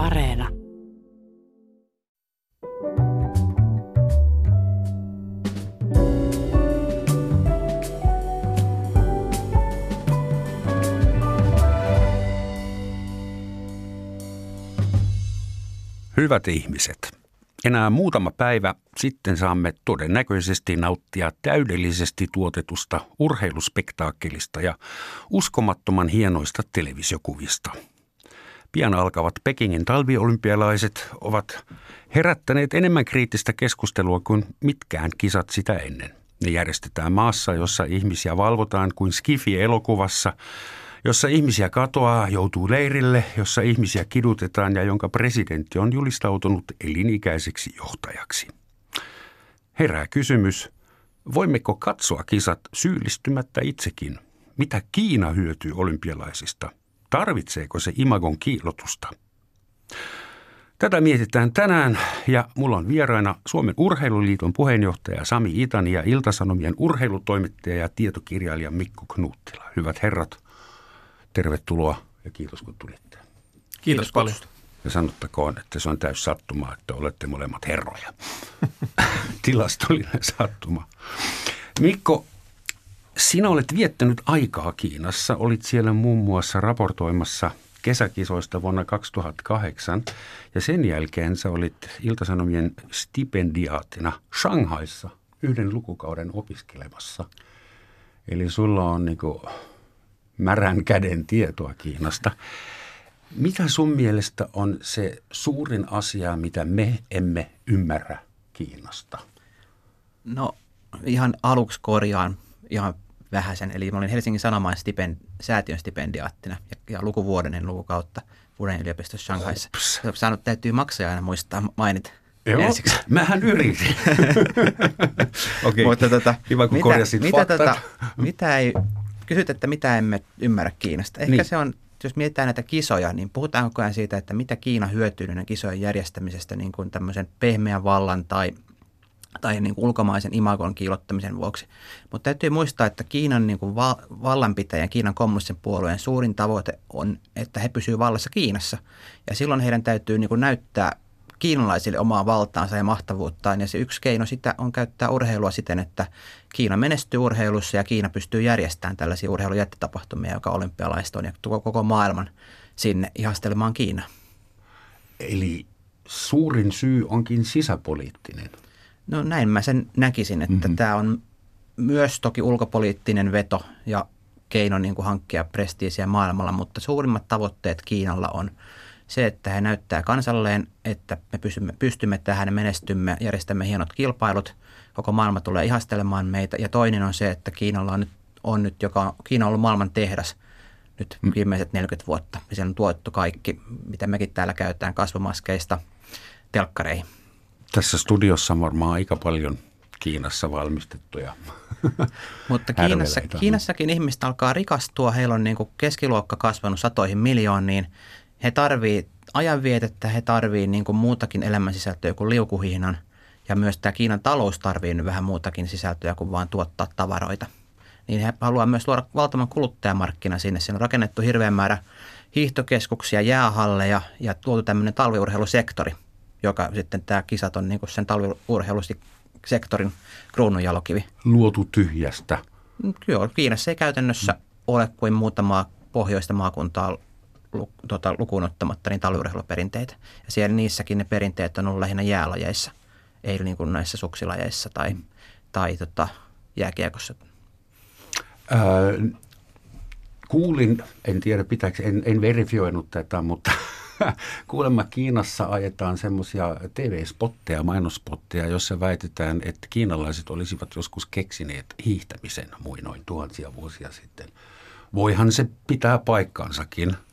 Areena. Hyvät ihmiset, enää muutama päivä sitten saamme todennäköisesti nauttia täydellisesti tuotetusta urheiluspektaakkelista ja uskomattoman hienoista televisiokuvista. Pian alkavat Pekingin talviolympialaiset ovat herättäneet enemmän kriittistä keskustelua kuin mitkään kisat sitä ennen. Ne järjestetään maassa, jossa ihmisiä valvotaan kuin Skifi-elokuvassa – jossa ihmisiä katoaa, joutuu leirille, jossa ihmisiä kidutetaan ja jonka presidentti on julistautunut elinikäiseksi johtajaksi. Herää kysymys, voimmeko katsoa kisat syyllistymättä itsekin? Mitä Kiina hyötyy olympialaisista? Tarvitseeko se imagon kiilotusta? Tätä mietitään tänään ja mulla on vieraina Suomen urheiluliiton puheenjohtaja Sami Itani ja Iltasanomien urheilutoimittaja ja tietokirjailija Mikko Knuuttila. Hyvät herrat, tervetuloa ja kiitos kun tulitte. Kiitos, kiitos paljon. Ja sanottakoon, että se on täys sattuma, että olette molemmat herroja. Tilastollinen sattuma. Mikko, sinä olet viettänyt aikaa Kiinassa. Olit siellä muun muassa raportoimassa kesäkisoista vuonna 2008 ja sen jälkeen sä olit Iltasanomien stipendiaatina Shanghaissa yhden lukukauden opiskelemassa. Eli sulla on niin märän käden tietoa Kiinasta. Mitä sun mielestä on se suurin asia, mitä me emme ymmärrä Kiinasta? No ihan aluksi korjaan ihan vähäsen. Eli mä olin Helsingin Sanomaan stipend, säätiön stipendiaattina ja, ja lukuvuoden en lukukautta Furen yliopistossa Shanghaissa. Saanut täytyy maksaa aina muistaa mainita. Joo, ensiksi. mähän yritin. okay. Mutta tota, Hyvä, kun mitä, mitä, tota, mitä ei kysyt, että mitä emme ymmärrä Kiinasta. Ehkä niin. se on, jos mietitään näitä kisoja, niin puhutaan koko ajan siitä, että mitä Kiina hyötyy näiden kisojen järjestämisestä niin kuin tämmöisen pehmeän vallan tai tai niin kuin ulkomaisen imagon kiilottamisen vuoksi. Mutta täytyy muistaa, että Kiinan niin kuin va- vallanpitäjän, Kiinan kommunistisen puolueen suurin tavoite on, että he pysyvät vallassa Kiinassa. Ja silloin heidän täytyy niin kuin näyttää kiinalaisille omaa valtaansa ja mahtavuuttaan. Ja se yksi keino sitä on käyttää urheilua siten, että Kiina menestyy urheilussa ja Kiina pystyy järjestämään tällaisia urheilujättitapahtumia, joka olympialaiset on, ja koko maailman sinne ihastelemaan Kiina. Eli suurin syy onkin sisäpoliittinen. No näin mä sen näkisin, että mm-hmm. tämä on myös toki ulkopoliittinen veto ja keino niin kuin hankkia prestiisiä maailmalla, mutta suurimmat tavoitteet Kiinalla on – se, että he näyttää kansalleen, että me pystymme, pystymme tähän menestymme, järjestämme hienot kilpailut, koko maailma tulee ihastelemaan meitä. Ja toinen on se, että Kiinalla on nyt, on nyt joka, Kiina on ollut maailman tehdas nyt mm. viimeiset 40 vuotta. Ja siellä on tuotettu kaikki, mitä mekin täällä käytetään kasvomaskeista telkkareihin. Tässä studiossa on varmaan aika paljon Kiinassa valmistettuja Mutta Kiinassa, Kiinassakin ihmistä alkaa rikastua. Heillä on niin kuin keskiluokka kasvanut satoihin miljooniin he tarvii ajanvietettä, he tarvii niin kuin muutakin elämänsisältöä kuin liukuhihnan. Ja myös tämä Kiinan talous tarvii vähän muutakin sisältöä kuin vain tuottaa tavaroita. Niin he haluaa myös luoda valtavan kuluttajamarkkina sinne. Siinä on rakennettu hirveän määrä hiihtokeskuksia, jäähalleja ja tuotu tämmöinen talviurheilusektori, joka sitten tämä kisat on niin kuin sen talviurheilusektorin kruununjalokivi. Luotu tyhjästä. Kyllä, Kiinassa ei käytännössä mm. ole kuin muutama pohjoista maakuntaa tota, lukuun ottamatta niin talviurheiluperinteitä. Ja siellä niissäkin ne perinteet on ollut lähinnä jäälajeissa, ei niin kuin näissä suksilajeissa tai, mm. tai tota, jääkiekossa. Ää, kuulin, en tiedä pitääkö, en, en verifioinut tätä, mutta kuulemma Kiinassa ajetaan semmoisia TV-spotteja, mainospotteja, jossa väitetään, että kiinalaiset olisivat joskus keksineet hiihtämisen muinoin tuhansia vuosia sitten. Voihan se pitää paikkansakin –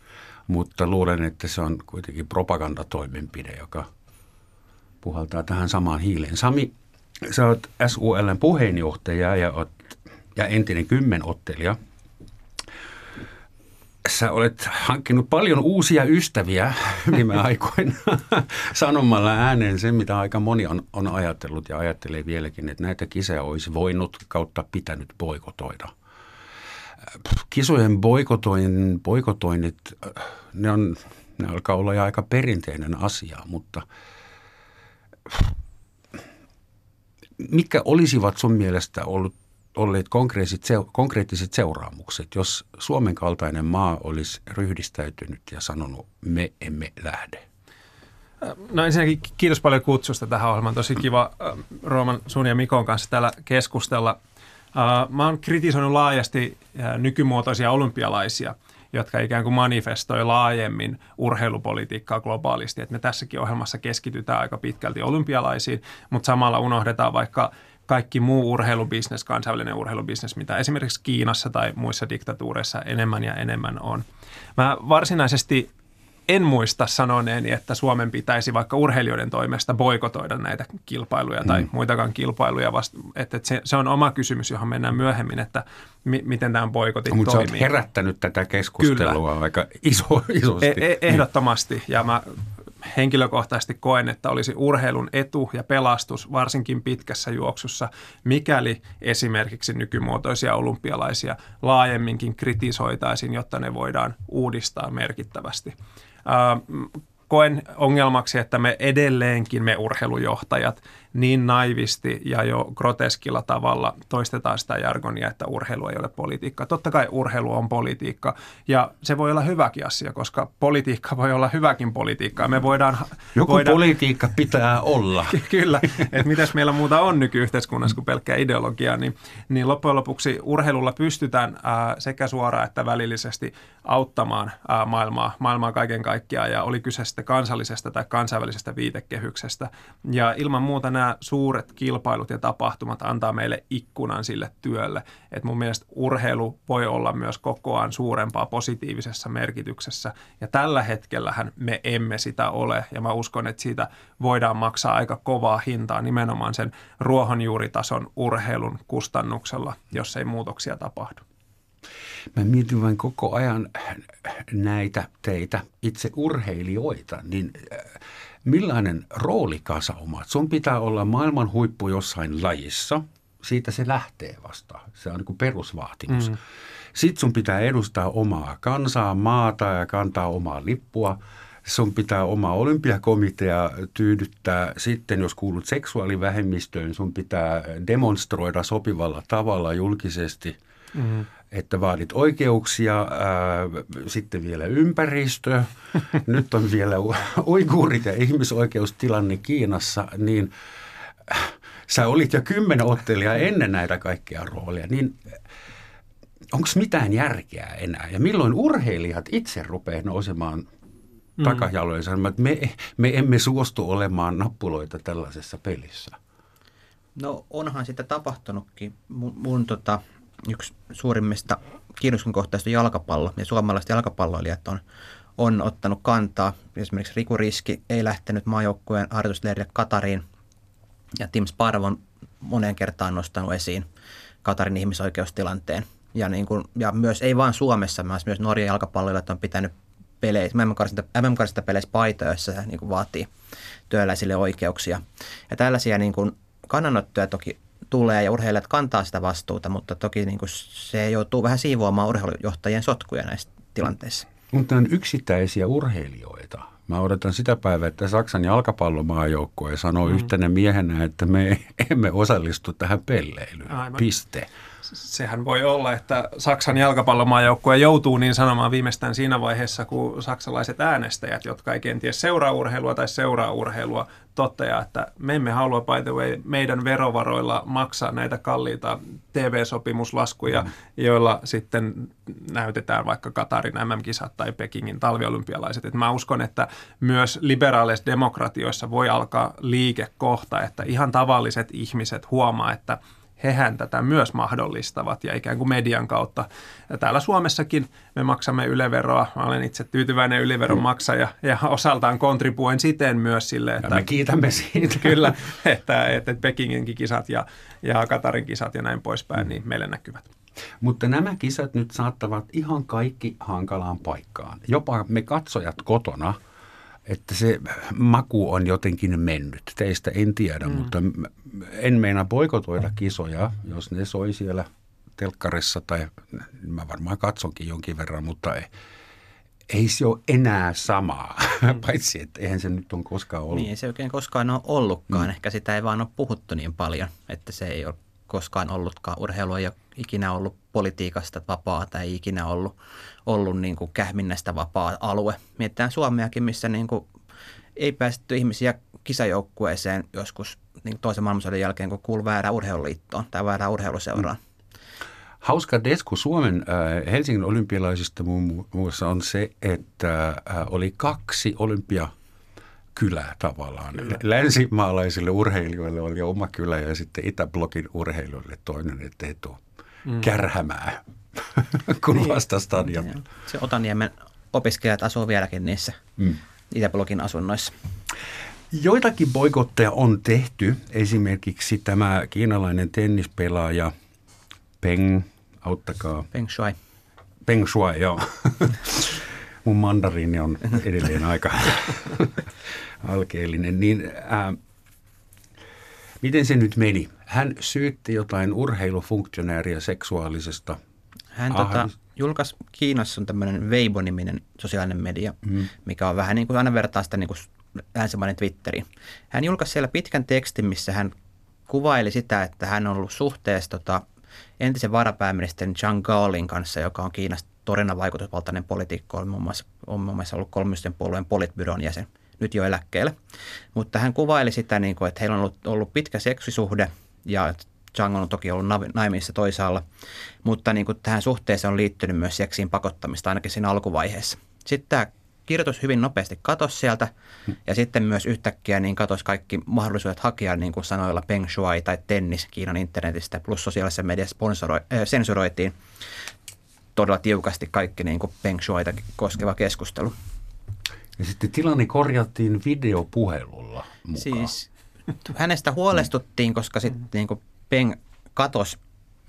mutta luulen, että se on kuitenkin propagandatoimenpide, joka puhaltaa tähän samaan hiileen. Sami, sä oot SULn puheenjohtaja ja, oot, ja entinen kymmenottelija. Sä olet hankkinut paljon uusia ystäviä viime aikoina sanomalla ääneen sen, mitä aika moni on, on ajatellut ja ajattelee vieläkin, että näitä kisoja olisi voinut kautta pitänyt boikotoida – kisojen boikotoin, boikotoinnit, ne on Ne alkaa olla jo aika perinteinen asia, mutta mitkä olisivat sun mielestä ollut, olleet konkreettiset, seuraamukset, jos Suomen kaltainen maa olisi ryhdistäytynyt ja sanonut, me emme lähde? No ensinnäkin kiitos paljon kutsusta tähän ohjelmaan. Tosi kiva Rooman, sun ja Mikon kanssa täällä keskustella. Mä oon kritisoinut laajasti nykymuotoisia olympialaisia, jotka ikään kuin manifestoi laajemmin urheilupolitiikkaa globaalisti. Et me tässäkin ohjelmassa keskitytään aika pitkälti olympialaisiin, mutta samalla unohdetaan vaikka kaikki muu urheilubisnes, kansainvälinen urheilubisnes, mitä esimerkiksi Kiinassa tai muissa diktatuureissa enemmän ja enemmän on. Mä varsinaisesti en muista sanoneeni, että Suomen pitäisi vaikka urheilijoiden toimesta boikotoida näitä kilpailuja tai mm. muitakaan kilpailuja. Vasta, että se, se on oma kysymys, johon mennään myöhemmin, että mi, miten tämä boikotit Mutta toimii. Mutta herättänyt tätä keskustelua Kyllä. aika iso, isosti. E- e- ehdottomasti. Ja mä henkilökohtaisesti koen, että olisi urheilun etu ja pelastus varsinkin pitkässä juoksussa, mikäli esimerkiksi nykymuotoisia olympialaisia laajemminkin kritisoitaisiin, jotta ne voidaan uudistaa merkittävästi. Koen ongelmaksi, että me edelleenkin, me urheilujohtajat, niin naivisti ja jo groteskilla tavalla toistetaan sitä jargonia, että urheilu ei ole politiikka. Totta kai urheilu on politiikka ja se voi olla hyväkin asia, koska politiikka voi olla hyväkin politiikkaa. Me voidaan, Joku voidaan, politiikka pitää olla. Kyllä, että mitäs meillä muuta on nykyyhteiskunnassa kuin pelkkää ideologiaa, niin, niin loppujen lopuksi urheilulla pystytään ää, sekä suoraan että välillisesti auttamaan ää, maailmaa, maailmaa kaiken kaikkiaan ja oli kyse sitten kansallisesta tai kansainvälisestä viitekehyksestä. Ja ilman muuta nämä suuret kilpailut ja tapahtumat antaa meille ikkunan sille työlle. Et mun mielestä urheilu voi olla myös kokoaan suurempaa positiivisessa merkityksessä. Ja tällä hetkellähän me emme sitä ole. Ja mä uskon, että siitä voidaan maksaa aika kovaa hintaa nimenomaan sen ruohonjuuritason urheilun kustannuksella, jos ei muutoksia tapahdu. Mä mietin vain koko ajan näitä teitä, itse urheilijoita, niin äh, millainen rooli kasaumat? Sun pitää olla maailman huippu jossain lajissa. Siitä se lähtee vasta. Se on niin kuin perusvaatimus. Mm. Sitten sun pitää edustaa omaa kansaa, maata ja kantaa omaa lippua. Sun pitää oma olympiakomitea tyydyttää. Sitten jos kuulut seksuaalivähemmistöön, sun pitää demonstroida sopivalla tavalla julkisesti – mm että vaadit oikeuksia, ää, sitten vielä ympäristö, nyt on vielä uiguurit ja ihmisoikeustilanne Kiinassa, niin äh, sä olit jo kymmenen ottelijaa ennen näitä kaikkia rooleja, niin onko mitään järkeä enää? Ja milloin urheilijat itse rupeaa nousemaan mm. takajaloille sanomaan, että me, me emme suostu olemaan nappuloita tällaisessa pelissä? No onhan sitä tapahtunutkin. Mun, mun tota, yksi suurimmista kiinnostuksen kohteista jalkapallo ja suomalaiset jalkapalloilijat on, on ottanut kantaa. Esimerkiksi Riku Riski ei lähtenyt maajoukkueen harjoitusleirille Katariin ja Tim Sparvon moneen kertaan nostanut esiin Katarin ihmisoikeustilanteen. Ja, niin kuin, ja myös ei vain Suomessa, vaan myös Norjan jalkapalloilijat on pitänyt peleissä, MM-karsista peleissä paitoja, joissa se niin kuin vaatii työläisille oikeuksia. Ja tällaisia niin kuin kannanottoja toki tulee ja urheilijat kantaa sitä vastuuta, mutta toki niin kuin se joutuu vähän siivoamaan urheilujohtajien sotkuja näissä tilanteissa. Mutta on yksittäisiä urheilijoita. Mä odotan sitä päivää, että Saksan jalkapallomaajoukkue sanoo mm. yhtenä miehenä, että me emme osallistu tähän pelleilyyn. Aivan. Piste sehän voi olla, että Saksan jalkapallomaajoukkue joutuu niin sanomaan viimeistään siinä vaiheessa, kun saksalaiset äänestäjät, jotka ei kenties seuraa urheilua tai seuraa urheilua, toteaa, että me emme halua by the way meidän verovaroilla maksaa näitä kalliita TV-sopimuslaskuja, mm. joilla sitten näytetään vaikka Katarin MM-kisat tai Pekingin talviolympialaiset. Et mä uskon, että myös liberaaleissa demokratioissa voi alkaa liike kohta, että ihan tavalliset ihmiset huomaa, että – hehän tätä myös mahdollistavat ja ikään kuin median kautta. Ja täällä Suomessakin me maksamme yleveroa. Mä olen itse tyytyväinen yleveron maksaja ja osaltaan kontribuen siten myös sille, että... Ja me kiitämme siitä. Kyllä, että, että Pekinginkin kisat ja, ja Katarin kisat ja näin poispäin, niin meille näkyvät. Mutta nämä kisat nyt saattavat ihan kaikki hankalaan paikkaan. Jopa me katsojat kotona – että se maku on jotenkin mennyt. Teistä en tiedä, mm. mutta en meina boikotoida kisoja, jos ne soi siellä telkkarissa tai mä varmaan katsonkin jonkin verran, mutta ei se ole enää samaa, mm. paitsi että eihän se nyt on koskaan ollut. Niin, se oikein koskaan ole ollutkaan. Mm. Ehkä sitä ei vaan ole puhuttu niin paljon, että se ei ole koskaan ollutkaan. Urheilu ei ole ikinä ollut politiikasta vapaa tai ei ikinä ollut, ollut niin kuin kähminnästä vapaa alue. Mietitään Suomeakin, missä niin kuin ei päästetty ihmisiä kisajoukkueeseen joskus niin toisen maailmansodan jälkeen, kun kuului väärään urheiluliittoon tai väärään urheiluseuraan. Mm. Hauska desku Suomen äh, Helsingin olympialaisista muun muassa on se, että äh, oli kaksi olympia kylää tavallaan. Kyllä. Länsimaalaisille urheilijoille oli oma kylä ja sitten Itäblokin urheilijoille toinen, ettei tuo mm. kärhämää kun niin. vasta stadion. Niin. Se Otaniemen opiskelijat asuu vieläkin niissä mm. Itäblokin asunnoissa. Joitakin boikotteja on tehty. Esimerkiksi tämä kiinalainen tennispelaaja Peng, auttakaa. Peng Shuai. Peng Shuai, joo. Mun mandariini on edelleen aika alkeellinen. Niin, ää, miten se nyt meni? Hän syytti jotain urheilufunktionääriä seksuaalisesta Hän tota, julkaisi Kiinassa on tämmöinen Weibo-niminen sosiaalinen media, mm. mikä on vähän niin kuin aina vertaa sitä niin kuin länsimainen Twitteri. Hän julkaisi siellä pitkän tekstin, missä hän kuvaili sitä, että hän on ollut suhteessa tota, entisen varapääministerin Zhang Gaolin kanssa, joka on Kiinasta torina vaikutusvaltainen poliitikko, on muun muassa, on muun muassa ollut kolmisten puolueen politbyron jäsen, nyt jo eläkkeelle. Mutta hän kuvaili sitä, niin kuin, että heillä on ollut, ollut pitkä seksisuhde ja Chang on toki ollut naimissa toisaalla, mutta niin kuin tähän suhteeseen on liittynyt myös seksiin pakottamista ainakin siinä alkuvaiheessa. Sitten tämä kirjoitus hyvin nopeasti katosi sieltä ja sitten myös yhtäkkiä niin katosi kaikki mahdollisuudet hakea niin kuin sanoilla Peng Shuai tai tennis Kiinan internetistä plus sosiaalisessa mediassa äh, sensuroitiin todella tiukasti kaikki niin kuin Peng Shuaita koskeva keskustelu. Ja sitten tilanne korjattiin videopuhelulla mukaan. Siis hänestä huolestuttiin, koska sitten niin kuin Peng katosi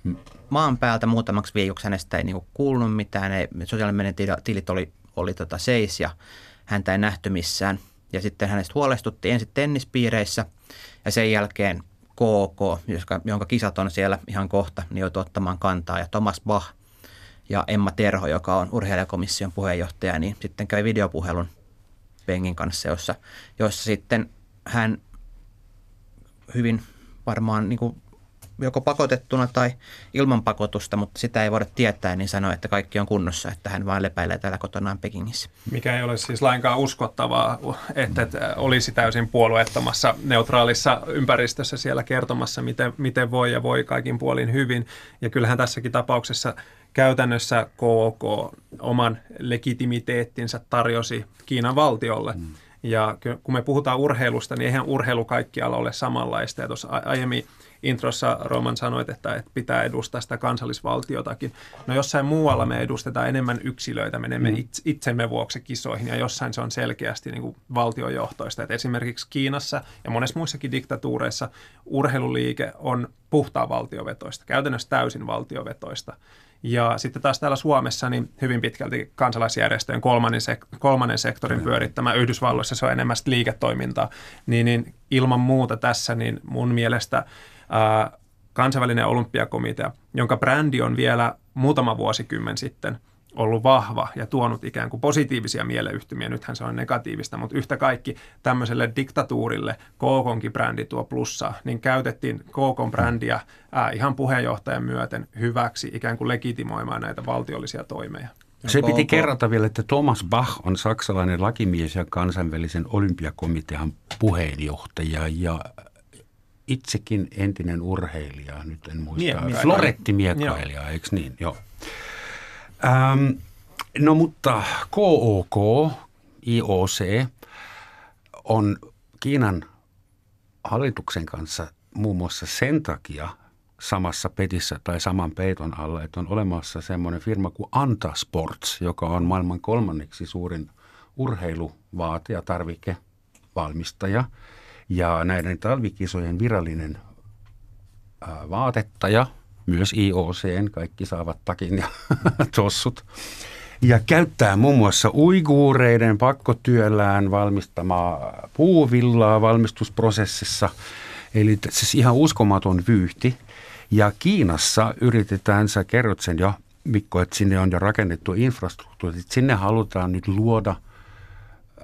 hmm. maan päältä muutamaksi viikoksi. Hänestä ei niin kuin kuulunut mitään. Ei, sosiaalinen tilit oli oli tota seis ja häntä ei nähty missään. Ja sitten hänestä huolestuttiin ensin tennispiireissä ja sen jälkeen KK, jonka kisat on siellä ihan kohta, niin joutui ottamaan kantaa. Ja Thomas Bach ja Emma Terho, joka on urheilijakomission puheenjohtaja, niin sitten kävi videopuhelun Pengin kanssa, jossa, jossa sitten hän hyvin varmaan niin kuin joko pakotettuna tai ilman pakotusta, mutta sitä ei voida tietää, niin sanoi, että kaikki on kunnossa, että hän vain lepäilee täällä kotonaan Pekingissä. Mikä ei ole siis lainkaan uskottavaa, että, että olisi täysin puolueettomassa neutraalissa ympäristössä siellä kertomassa, miten, miten voi ja voi kaikin puolin hyvin. Ja kyllähän tässäkin tapauksessa käytännössä KOK oman legitimiteettinsä tarjosi Kiinan valtiolle. Mm. Ja kun me puhutaan urheilusta, niin eihän urheilu kaikkialla ole samanlaista. Ja tuossa aiemmin introssa Roman sanoit, että, että pitää edustaa sitä kansallisvaltiotakin. No jossain muualla me edustetaan enemmän yksilöitä, menemme mm. itsemme vuoksi kisoihin ja jossain se on selkeästi niin kuin valtiojohtoista. Että esimerkiksi Kiinassa ja monessa muissakin diktatuureissa urheiluliike on puhtaa valtiovetoista, käytännössä täysin valtiovetoista. Ja sitten taas täällä Suomessa niin hyvin pitkälti kansalaisjärjestöjen kolmannen, sek- kolmannen sektorin pyörittämä Yhdysvalloissa se on enemmän liiketoimintaa. Niin, niin ilman muuta tässä niin mun mielestä ää, kansainvälinen olympiakomitea, jonka brändi on vielä muutama vuosikymmen sitten ollut vahva ja tuonut ikään kuin positiivisia mieleyhtymiä. Nythän se on negatiivista, mutta yhtä kaikki tämmöiselle diktatuurille KKonkin brändi tuo plussaa, niin käytettiin KKon brändiä ää, ihan puheenjohtajan myöten hyväksi ikään kuin legitimoimaan näitä valtiollisia toimeja. Se piti kerrata vielä, että Thomas Bach on saksalainen lakimies ja kansainvälisen olympiakomitean puheenjohtaja ja itsekin entinen urheilija, nyt en muista, Mie- Floretti miekkailija, eikö niin? Joo. Ähm, no mutta KOK, IOC, on Kiinan hallituksen kanssa muun muassa sen takia samassa petissä tai saman peiton alla, että on olemassa semmoinen firma kuin Anta Sports, joka on maailman kolmanneksi suurin urheiluvaate- ja tarvikevalmistaja – ja näiden talvikisojen virallinen vaatettaja, myös IOC, kaikki saavat takin ja tossut. Ja käyttää muun muassa uiguureiden pakkotyöllään valmistamaa puuvillaa valmistusprosessissa. Eli siis ihan uskomaton vyyhti. Ja Kiinassa yritetään, sä kerrot sen jo, Mikko, että sinne on jo rakennettu infrastruktuuri, sinne halutaan nyt luoda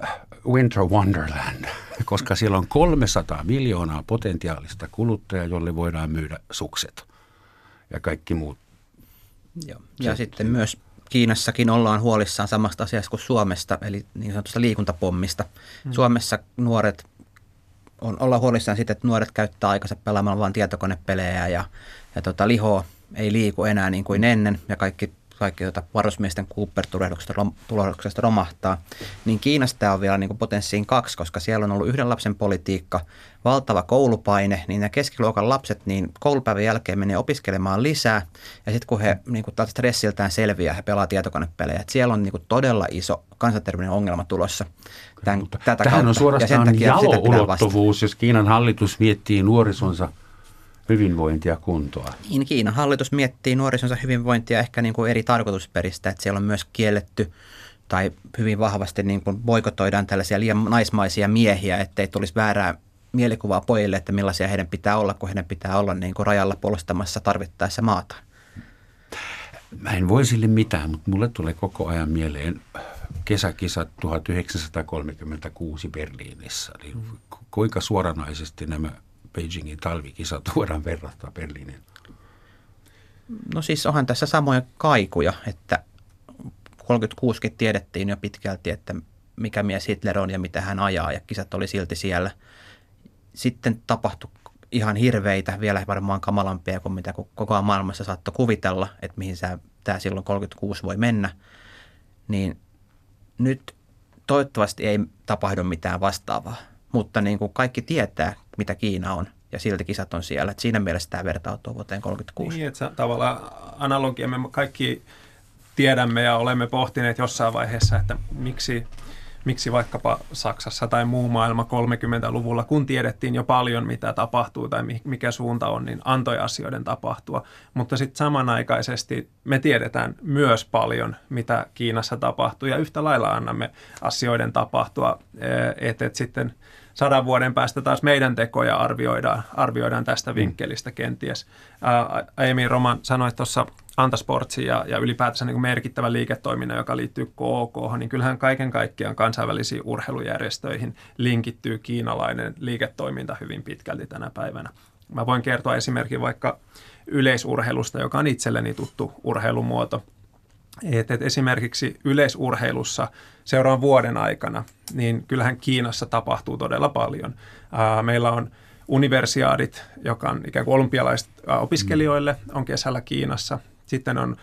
äh, Winter Wonderland, koska siellä on 300 miljoonaa potentiaalista kuluttajaa, jolle voidaan myydä sukset ja kaikki muut. Joo. Ja Se, sitten myös Kiinassakin ollaan huolissaan samasta asiasta kuin Suomesta, eli niin sanotusta liikuntapommista. Hmm. Suomessa nuoret on, ollaan huolissaan siitä, että nuoret käyttää aikansa pelaamalla vain tietokonepelejä ja, ja tota, liho ei liiku enää niin kuin ennen ja kaikki kaikki tuota varusmiesten Cooper-tulehduksesta romahtaa, niin Kiinasta tämä on vielä niin potenssiin kaksi, koska siellä on ollut yhden lapsen politiikka, valtava koulupaine, niin nämä keskiluokan lapset niin koulupäivän jälkeen menee opiskelemaan lisää, ja sitten kun he niin kuin stressiltään selviää, he pelaa tietokonepelejä, että siellä on niin kuin todella iso kansanterveyden ongelma tulossa. Tämän, tätä Tähän kautta. on suorastaan jalo-ulottuvuus, jos Kiinan hallitus miettii nuorisonsa – hyvinvointia kuntoa. Niin, Kiinan hallitus miettii nuorisonsa hyvinvointia ehkä niin kuin eri tarkoitusperistä, että siellä on myös kielletty tai hyvin vahvasti niin kuin boikotoidaan tällaisia liian naismaisia miehiä, ettei tulisi väärää mielikuvaa pojille, että millaisia heidän pitää olla, kun heidän pitää olla niin kuin rajalla puolustamassa tarvittaessa maata. Mä en voi sille mitään, mutta mulle tulee koko ajan mieleen kesäkisat 1936 Berliinissä. Niin kuinka suoranaisesti nämä Beijingin talvikisat voidaan verrata Berliinin? No siis onhan tässä samoja kaikuja, että 36 tiedettiin jo pitkälti, että mikä mies Hitler on ja mitä hän ajaa ja kisat oli silti siellä. Sitten tapahtui ihan hirveitä, vielä varmaan kamalampia kuin mitä koko maailmassa saattoi kuvitella, että mihin tämä silloin 36 voi mennä. Niin nyt toivottavasti ei tapahdu mitään vastaavaa mutta niin kuin kaikki tietää, mitä Kiina on ja silti kisat on siellä. Et siinä mielessä tämä vertautuu vuoteen 36. Niin, että tavallaan analogia me kaikki tiedämme ja olemme pohtineet jossain vaiheessa, että miksi, miksi vaikkapa Saksassa tai muu maailma 30-luvulla, kun tiedettiin jo paljon, mitä tapahtuu tai mikä suunta on, niin antoi asioiden tapahtua. Mutta sitten samanaikaisesti me tiedetään myös paljon, mitä Kiinassa tapahtuu ja yhtä lailla annamme asioiden tapahtua, että et sitten – sadan vuoden päästä taas meidän tekoja arvioidaan, arvioidaan tästä mm. vinkkelistä kenties. Ää, aiemmin Roman sanoi tuossa Antasportsin ja, ja ylipäätänsä niin merkittävän liiketoiminnan, joka liittyy KOK, niin kyllähän kaiken kaikkiaan kansainvälisiin urheilujärjestöihin linkittyy kiinalainen liiketoiminta hyvin pitkälti tänä päivänä. Mä voin kertoa esimerkin vaikka yleisurheilusta, joka on itselleni tuttu urheilumuoto – et, et esimerkiksi yleisurheilussa seuraavan vuoden aikana, niin kyllähän Kiinassa tapahtuu todella paljon. Ää, meillä on universiaadit, joka on ikään kuin olympialaiset opiskelijoille, on kesällä Kiinassa. Sitten on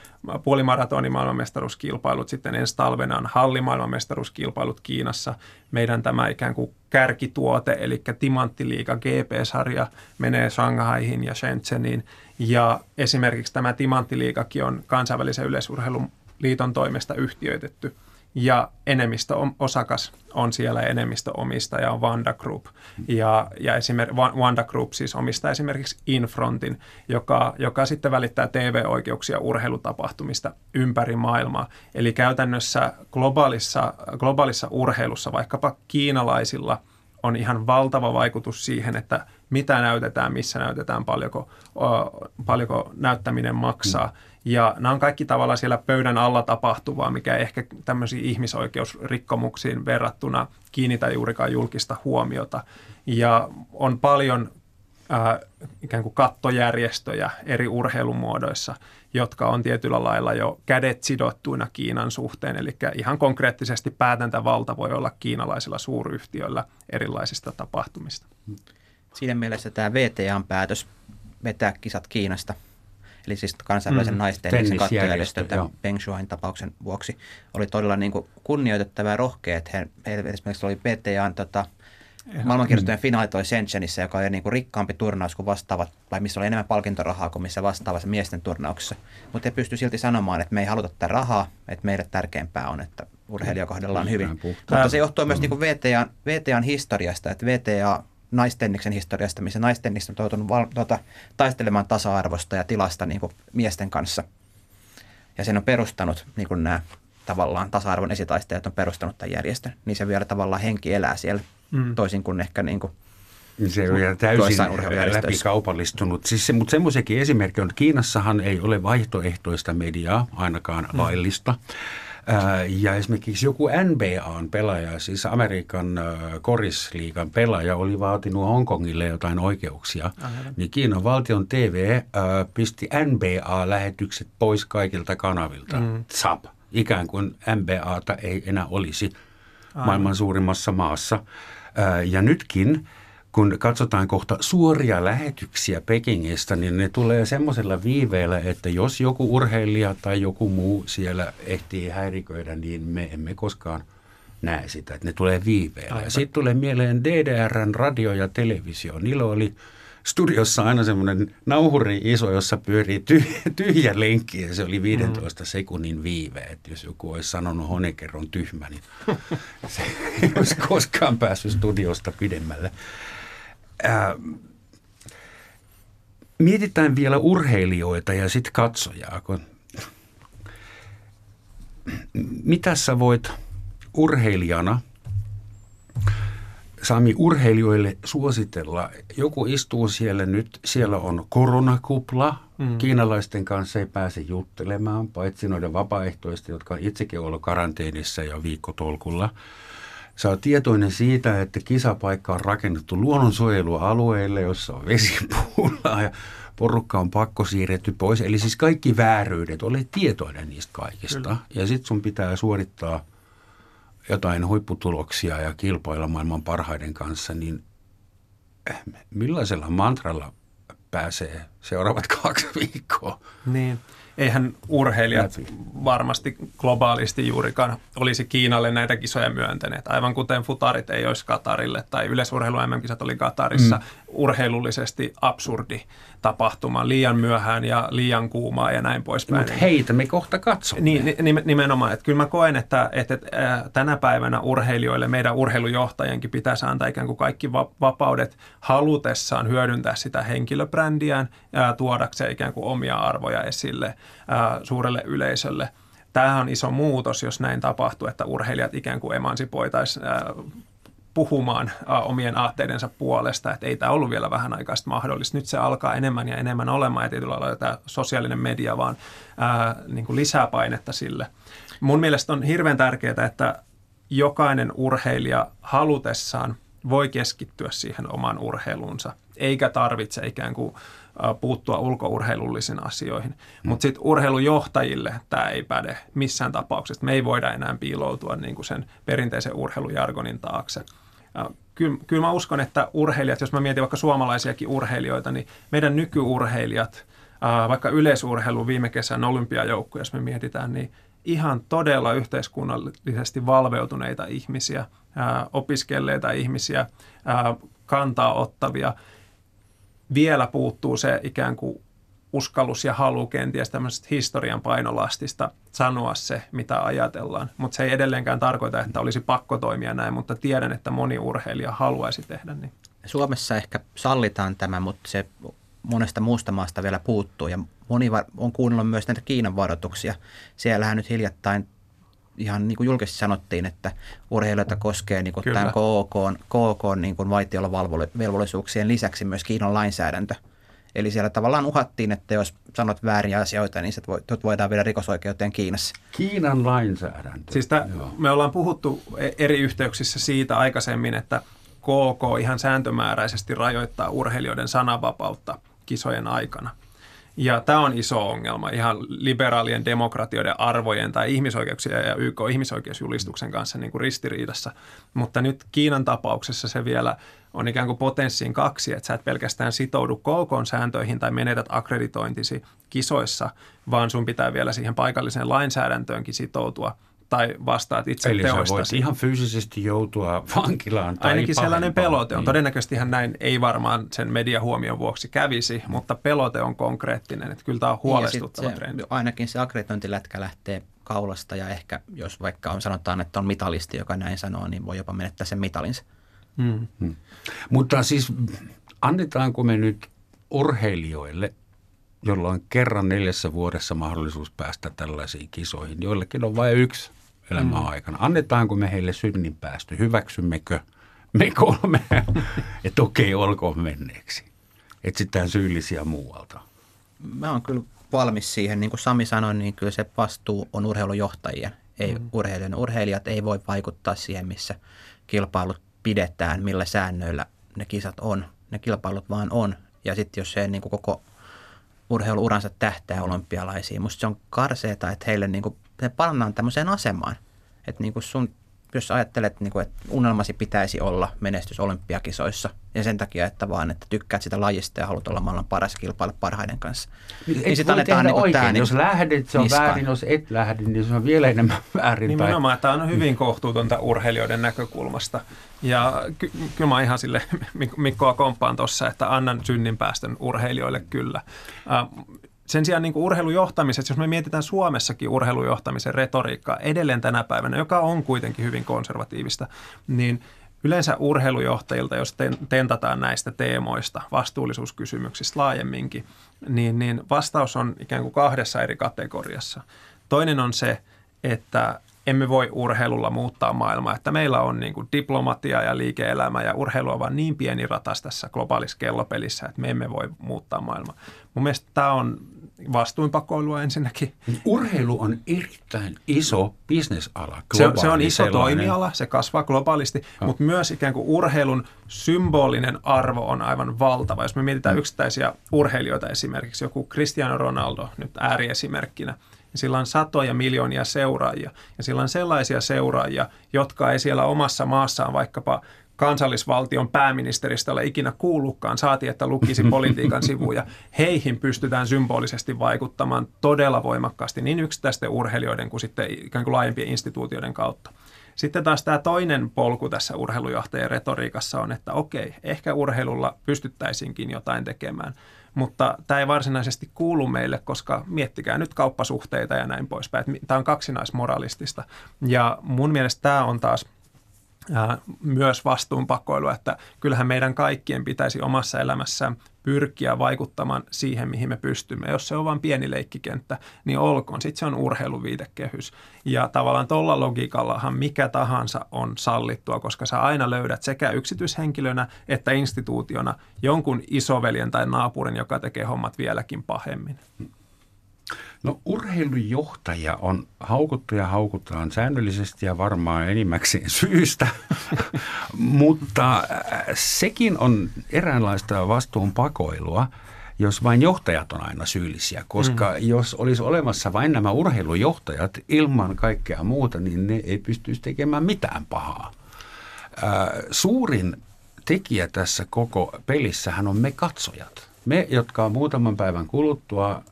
puolimaratoni maailmanmestaruuskilpailut, sitten ensi talvena on hallimaailmanmestaruuskilpailut Kiinassa. Meidän tämä ikään kuin kärkituote, eli Timanttiliiga GP-sarja menee Shanghaihin ja Shenzheniin. Ja esimerkiksi tämä Timanttiliigakin on kansainvälisen yleisurheilun liiton toimesta yhtiöitetty ja enemmistö osakas on siellä enemmistöomistaja on Vanda Group. Ja, ja esimerkiksi Vanda Group siis omistaa esimerkiksi Infrontin, joka, joka sitten välittää TV-oikeuksia urheilutapahtumista ympäri maailmaa. Eli käytännössä globaalissa, globaalissa urheilussa vaikkapa kiinalaisilla on ihan valtava vaikutus siihen, että mitä näytetään, missä näytetään, paljonko, paljonko näyttäminen maksaa. Mm ja nämä on kaikki tavallaan siellä pöydän alla tapahtuvaa, mikä ehkä tämmöisiin ihmisoikeusrikkomuksiin verrattuna kiinnitä juurikaan julkista huomiota. Ja on paljon äh, ikään kuin kattojärjestöjä eri urheilumuodoissa, jotka on tietyllä lailla jo kädet sidottuina Kiinan suhteen. Eli ihan konkreettisesti päätäntävalta voi olla kiinalaisilla suuryhtiöillä erilaisista tapahtumista. Siinä mielessä tämä VTAn päätös vetää kisat Kiinasta – eli siis kansainvälisen mm, naisten kattojärjestön tämän Peng Shuain tapauksen vuoksi, oli todella niin kuin kunnioitettava ja rohkea, että he, he esimerkiksi oli PTAn tota, maailmankirjoittajan mm. finaali toi Shenzhenissä, joka oli niin kuin rikkaampi turnaus kuin vastaavat, vai missä oli enemmän palkintorahaa kuin missä vastaavassa miesten turnauksessa. Mutta he pystyivät silti sanomaan, että me ei haluta tätä rahaa, että meille tärkeämpää on, että urheilija kohdellaan hyvin. Mutta se johtuu myös mm. niin kuin VTAn, VTAn historiasta, että VTA naistenniksen historiasta, missä naistennis on joutunut val, tuota, taistelemaan tasa-arvosta ja tilasta niin kuin miesten kanssa. Ja sen on perustanut niin kuin nämä tavallaan tasa-arvon esitaistajat on perustanut tämän järjestön, niin se vielä tavallaan henki elää siellä, mm. toisin kuin ehkä niin kuin Se on ihan täysin läpi kaupallistunut. Siis se, mutta semmoisenkin esimerkki on, että Kiinassahan ei ole vaihtoehtoista mediaa, ainakaan mm. laillista. Ja esimerkiksi joku NBAn pelaaja, siis Amerikan korisliigan pelaaja, oli vaatinut Hongkongille jotain oikeuksia. Aivan. Niin Kiinan valtion TV pisti NBA-lähetykset pois kaikilta kanavilta. Mm. Zap. Ikään kuin NBAta ei enää olisi Aivan. maailman suurimmassa maassa. Ja nytkin kun katsotaan kohta suoria lähetyksiä Pekingistä, niin ne tulee semmoisella viiveellä, että jos joku urheilija tai joku muu siellä ehtii häiriköidä, niin me emme koskaan näe sitä, että ne tulee viiveellä. Aivan. Sitten tulee mieleen DDRn radio ja televisio. Niillä oli studiossa aina semmoinen nauhuri iso, jossa pyörii tyhjä, tyhjä lenkki ja se oli 15 mm. sekunnin viive. Että jos joku olisi sanonut Honekeron tyhmä, niin se ei olisi koskaan päässyt studiosta pidemmälle. Ää, mietitään vielä urheilijoita ja sitten katsojaa. Kun, mitä sä voit urheilijana Sami urheilijoille suositella? Joku istuu siellä nyt, siellä on koronakupla, mm. kiinalaisten kanssa ei pääse juttelemaan, paitsi noiden vapaaehtoista, jotka on itsekin ollut karanteenissa ja viikkotolkulla – Sä oot tietoinen siitä, että kisapaikka on rakennettu luonnonsuojelualueelle, jossa on vesipuulaa ja porukka on pakko siirretty pois. Eli siis kaikki vääryydet, olet tietoinen niistä kaikista. Kyllä. Ja sitten sun pitää suorittaa jotain huipputuloksia ja kilpailla maailman parhaiden kanssa, niin eh, millaisella mantralla pääsee seuraavat kaksi viikkoa? Niin eihän urheilijat varmasti globaalisti juurikaan olisi Kiinalle näitä kisoja myöntäneet. Aivan kuten futarit ei olisi Katarille tai yleisurheilu MM-kisat oli Katarissa. Mm. Urheilullisesti absurdi tapahtuma, liian myöhään ja liian kuumaa ja näin poispäin. Mutta heitä me kohta katsomme. Niin, nimenomaan. Että kyllä mä koen, että, että, tänä päivänä urheilijoille, meidän urheilujohtajienkin pitäisi antaa ikään kuin kaikki vapaudet halutessaan hyödyntää sitä henkilöbrändiään ja tuodakseen ikään kuin omia arvoja esille suurelle yleisölle. Tämähän on iso muutos, jos näin tapahtuu, että urheilijat ikään kuin emansipoitaisiin puhumaan omien aatteidensa puolesta, että ei tämä ollut vielä vähän aikaa mahdollista. Nyt se alkaa enemmän ja enemmän olemaan ja tietyllä lailla tämä sosiaalinen media vaan ää, niin kuin lisää painetta sille. Mun mielestä on hirveän tärkeää, että jokainen urheilija halutessaan voi keskittyä siihen omaan urheilunsa, eikä tarvitse ikään kuin puuttua ulkourheilullisiin asioihin. Mm. Mutta sitten urheilujohtajille tämä ei päde missään tapauksessa. Me ei voida enää piiloutua niin kuin sen perinteisen urheilujargonin taakse. Kyllä, kyllä mä uskon, että urheilijat, jos mä mietin vaikka suomalaisiakin urheilijoita, niin meidän nykyurheilijat, vaikka yleisurheilu viime kesän olympiajoukku, jos me mietitään, niin ihan todella yhteiskunnallisesti valveutuneita ihmisiä, opiskelleita ihmisiä, kantaa ottavia. Vielä puuttuu se ikään kuin uskallus ja halu kenties tämmöisestä historian painolastista sanoa se, mitä ajatellaan. Mutta se ei edelleenkään tarkoita, että olisi pakko toimia näin, mutta tiedän, että moni urheilija haluaisi tehdä niin. Suomessa ehkä sallitaan tämä, mutta se monesta muusta maasta vielä puuttuu ja moni on kuunnellut myös näitä Kiinan varoituksia. Siellähän nyt hiljattain ihan niin kuin julkisesti sanottiin, että urheilijoita koskee niin kuin tämän KOK, KOK niin kuin vaitiolovelvollisuuksien lisäksi myös Kiinan lainsäädäntö – Eli siellä tavallaan uhattiin, että jos sanot vääriä asioita, niin se voidaan viedä rikosoikeuteen Kiinassa. Kiinan lainsäädäntö. Siis tämän, me ollaan puhuttu e- eri yhteyksissä siitä aikaisemmin, että KK ihan sääntömääräisesti rajoittaa urheilijoiden sananvapautta kisojen aikana. Ja tämä on iso ongelma ihan liberaalien demokratioiden arvojen tai ihmisoikeuksien ja YK ihmisoikeusjulistuksen kanssa niin kuin ristiriidassa. Mutta nyt Kiinan tapauksessa se vielä on ikään kuin potenssiin kaksi, että sä et pelkästään sitoudu KK-sääntöihin tai menetät akkreditointisi kisoissa, vaan sun pitää vielä siihen paikalliseen lainsäädäntöönkin sitoutua tai vastaat itse Eli teoistasi. Eli voit ihan fyysisesti joutua vankilaan tai Ainakin sellainen pelote on. Niin. Todennäköisesti näin ei varmaan sen mediahuomion vuoksi kävisi, mutta pelote on konkreettinen. Että kyllä tämä on niin, huolestuttava se, trendi. Ainakin se akkreditointilätkä lähtee kaulasta ja ehkä jos vaikka on sanotaan, että on mitalisti, joka näin sanoo, niin voi jopa menettää sen mitalinsa. Hmm. Hmm. Mutta siis annetaanko me nyt urheilijoille, jolla on kerran neljässä vuodessa mahdollisuus päästä tällaisiin kisoihin, joillekin on vain yksi elämän hmm. aikana. Annetaanko me heille synninpäästö? Hyväksymmekö me kolme, että okei, olkoon menneeksi. Etsitään syyllisiä muualta. Mä oon kyllä valmis siihen. Niin kuin Sami sanoi, niin kyllä se vastuu on urheilujohtajien, ei mm. urheilijoiden. Urheilijat ei voi vaikuttaa siihen, missä kilpailut pidetään, millä säännöillä ne kisat on. Ne kilpailut vaan on. Ja sitten jos se niin kuin koko urheiluuransa tähtää olympialaisiin, musta se on karseeta, että heille niin kuin, ne pannaan tämmöiseen asemaan. Että niin kuin sun jos ajattelet, niin kuin, että unelmasi pitäisi olla menestys olympiakisoissa ja sen takia, että vaan, että tykkäät sitä lajista ja haluat olla maailman paras kilpailla parhaiden kanssa. Niin, niin sitä annetaan niin oikein. Tämä, jos niin lähdet, se on niskaan. väärin, jos et lähde, niin se on vielä enemmän väärin. Nimenomaan, tämä on hyvin kohtuutonta urheilijoiden näkökulmasta. Ja ky- kyllä mä ihan sille Mikkoa komppaan tuossa, että annan synninpäästön urheilijoille kyllä. Äh, sen sijaan niin kuin urheilujohtamisessa, jos me mietitään Suomessakin urheilujohtamisen retoriikkaa edelleen tänä päivänä, joka on kuitenkin hyvin konservatiivista, niin yleensä urheilujohtajilta, jos tentataan näistä teemoista, vastuullisuuskysymyksistä laajemminkin, niin, niin vastaus on ikään kuin kahdessa eri kategoriassa. Toinen on se, että emme voi urheilulla muuttaa maailmaa, että meillä on niin kuin diplomatia ja liike-elämä ja urheilu on vaan niin pieni ratas tässä globaalissa kellopelissä, että me emme voi muuttaa maailmaa. Mun mielestä tämä on vastuunpakoilua ensinnäkin. Urheilu on erittäin iso bisnesala. Se, se on iso sellainen. toimiala, se kasvaa globaalisti, oh. mutta myös ikään kuin urheilun symbolinen arvo on aivan valtava. Jos me mietitään mm. yksittäisiä urheilijoita esimerkiksi, joku Cristiano Ronaldo nyt ääriesimerkkinä, niin sillä on satoja miljoonia seuraajia. Ja sillä on sellaisia seuraajia, jotka ei siellä omassa maassaan vaikkapa kansallisvaltion pääministeristä ole ikinä kuullutkaan, saati että lukisi politiikan sivuja. Heihin pystytään symbolisesti vaikuttamaan todella voimakkaasti niin yksittäisten urheilijoiden kuin sitten ikään kuin laajempien instituutioiden kautta. Sitten taas tämä toinen polku tässä urheilujohtajien retoriikassa on, että okei, ehkä urheilulla pystyttäisinkin jotain tekemään, mutta tämä ei varsinaisesti kuulu meille, koska miettikää nyt kauppasuhteita ja näin poispäin. Tämä on kaksinaismoralistista ja mun mielestä tämä on taas – myös vastuunpakoilua, että kyllähän meidän kaikkien pitäisi omassa elämässään pyrkiä vaikuttamaan siihen, mihin me pystymme. Jos se on vain pieni leikkikenttä, niin olkoon. Sitten se on urheiluviitekehys. Ja tavallaan tuolla logiikallahan mikä tahansa on sallittua, koska sä aina löydät sekä yksityishenkilönä että instituutiona jonkun isoveljen tai naapurin, joka tekee hommat vieläkin pahemmin. No urheilujohtaja on haukuttu ja haukutaan säännöllisesti ja varmaan enimmäkseen syystä, mutta äh, sekin on eräänlaista vastuun pakoilua, jos vain johtajat on aina syyllisiä, koska mm. jos olisi olemassa vain nämä urheilujohtajat ilman kaikkea muuta, niin ne ei pystyisi tekemään mitään pahaa. Äh, suurin tekijä tässä koko pelissähän on me katsojat. Me, jotka muutaman päivän kuluttua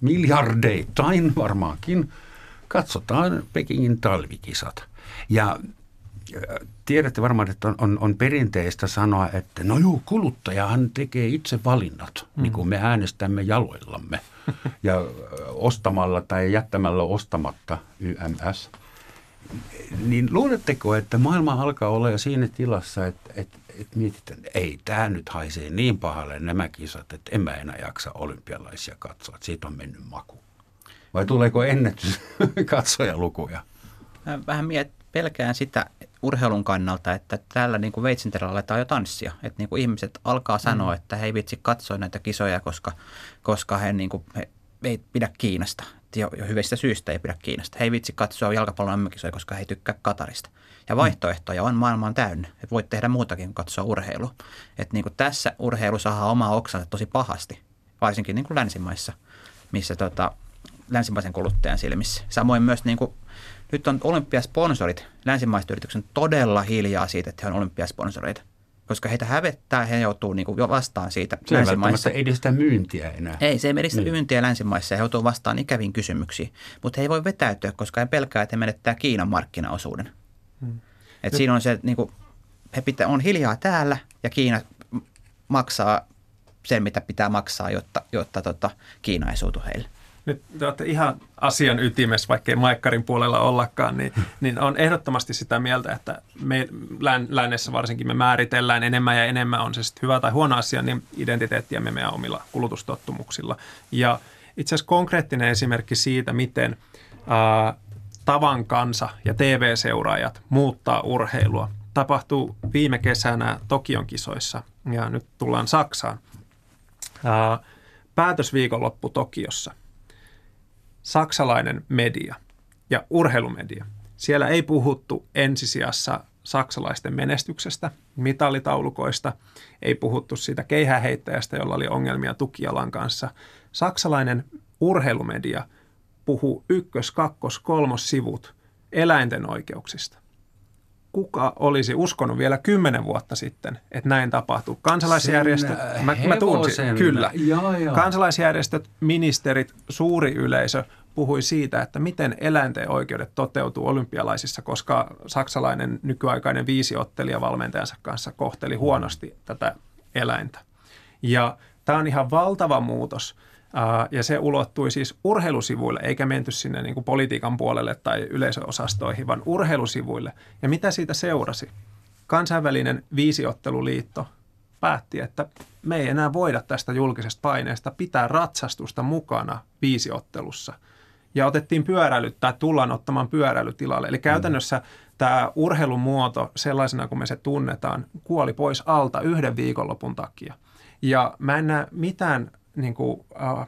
miljardeittain varmaankin katsotaan Pekingin talvikisat. Ja tiedätte varmaan, että on, on, on perinteistä sanoa, että no juu, kuluttajahan tekee itse valinnat, mm. niin kuin me äänestämme jaloillamme ja ostamalla tai jättämällä ostamatta YMS. Niin luuletteko, että maailma alkaa olla jo siinä tilassa, että, että että mietitään, että ei tämä nyt haisee niin pahalle nämä kisat, että en mä enää jaksa olympialaisia katsoa, että siitä on mennyt maku. Vai tuleeko ennätys katsojalukuja? Mä vähän miet, pelkään sitä urheilun kannalta, että täällä niin kuin veitsinterällä aletaan jo tanssia. Että niin kuin ihmiset alkaa sanoa, mm. että he ei vitsi katsoa näitä kisoja, koska, koska he, niin kuin, he ei pidä Kiinasta. Jo, jo hyvistä syistä ei pidä Kiinasta. He ei vitsi katsoa jalkapallon mm koska he ei tykkää Katarista. Ja vaihtoehtoja on maailman täynnä. Että voit tehdä muutakin kuin katsoa urheilua. Että niin kuin tässä urheilu saa omaa oksansa tosi pahasti, varsinkin niin kuin länsimaissa, missä tota, länsimaisen kuluttajan silmissä. Samoin myös niin kuin, nyt on olympiasponsorit, länsimaiset yritykset todella hiljaa siitä, että he on olympiasponsoreita koska heitä hävettää, he joutuu niin kuin jo vastaan siitä se länsimaissa. ei edistä myyntiä enää. Ei, se ei edistä niin. myyntiä länsimaissa ja he joutuu vastaan ikäviin kysymyksiin. Mutta he ei voi vetäytyä, koska he pelkää, että he menettää Kiinan markkinaosuuden. Hmm. Et siinä on se, että niin kuin, he pitää, on hiljaa täällä ja Kiina maksaa sen, mitä pitää maksaa, jotta, jotta tota, Kiina ei suutu heille. Nyt te olette ihan asian ytimessä, vaikkei Maikkarin puolella ollakaan, niin, niin on ehdottomasti sitä mieltä, että me län, lännessä varsinkin me määritellään enemmän ja enemmän, on se sitten hyvä tai huono asia, niin identiteettiämme meidän omilla kulutustottumuksilla. Ja itse asiassa konkreettinen esimerkki siitä, miten ää, tavan kansa ja TV-seuraajat muuttaa urheilua. tapahtui viime kesänä Tokion kisoissa ja nyt tullaan Saksaan. Päätösviikonloppu Tokiossa. Saksalainen media ja urheilumedia. Siellä ei puhuttu ensisijassa saksalaisten menestyksestä, mitallitaulukoista, ei puhuttu siitä keihäheittäjästä, jolla oli ongelmia tukialan kanssa. Saksalainen urheilumedia puhuu ykkös, kakkos, kolmos sivut eläinten oikeuksista. Kuka olisi uskonut vielä kymmenen vuotta sitten, että näin tapahtuu? Kansalaisjärjestöt, mä, mä tunsin, kyllä. Joo, joo. Kansalaisjärjestöt, ministerit, suuri yleisö puhui siitä, että miten eläinten oikeudet toteutuu olympialaisissa, koska saksalainen nykyaikainen viisiottelija valmentajansa kanssa kohteli huonosti tätä eläintä. Ja tämä on ihan valtava muutos. Ja se ulottui siis urheilusivuille, eikä menty sinne niin kuin politiikan puolelle tai yleisöosastoihin, vaan urheilusivuille. Ja mitä siitä seurasi? Kansainvälinen viisiotteluliitto päätti, että me ei enää voida tästä julkisesta paineesta pitää ratsastusta mukana viisiottelussa – ja otettiin pyöräilyt tai tullaan ottamaan pyöräilytilalle. Eli käytännössä mm. tämä urheilumuoto sellaisena kuin me se tunnetaan kuoli pois alta yhden viikonlopun takia. Ja mä en näe mitään niin kuin, uh,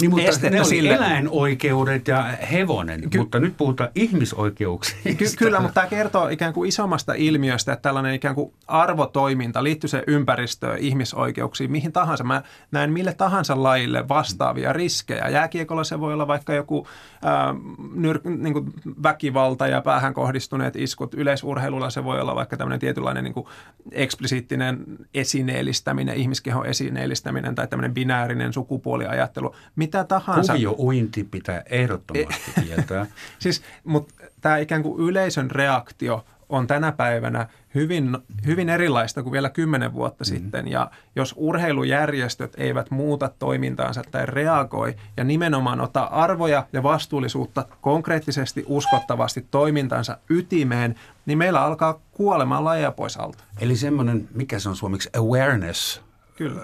niin, mutta ne oli sille. eläinoikeudet ja hevonen, Ky- mutta nyt puhutaan ihmisoikeuksista. Ky- kyllä, mutta tämä kertoo ikään kuin isommasta ilmiöstä, että tällainen ikään kuin arvotoiminta liittyy se ympäristöön, ihmisoikeuksiin, mihin tahansa. Mä näen mille tahansa lajille vastaavia riskejä. Jääkiekolla se voi olla vaikka joku äh, nyr- niin kuin väkivalta ja päähän kohdistuneet iskut. Yleisurheilulla se voi olla vaikka tämmöinen tietynlainen niin kuin eksplisiittinen esineellistäminen, ihmiskehon esineellistäminen tai tämmöinen binäärinen sukupuoliajattelu mitä tahansa. Kuvio uinti pitää ehdottomasti tietää. siis, mutta tämä ikään kuin yleisön reaktio on tänä päivänä hyvin, hyvin erilaista kuin vielä kymmenen vuotta mm. sitten. Ja jos urheilujärjestöt eivät muuta toimintaansa tai reagoi ja nimenomaan ottaa arvoja ja vastuullisuutta konkreettisesti uskottavasti toimintansa ytimeen, niin meillä alkaa kuolemaan lajeja pois alta. Eli semmoinen, mikä se on suomeksi, awareness, Kyllä.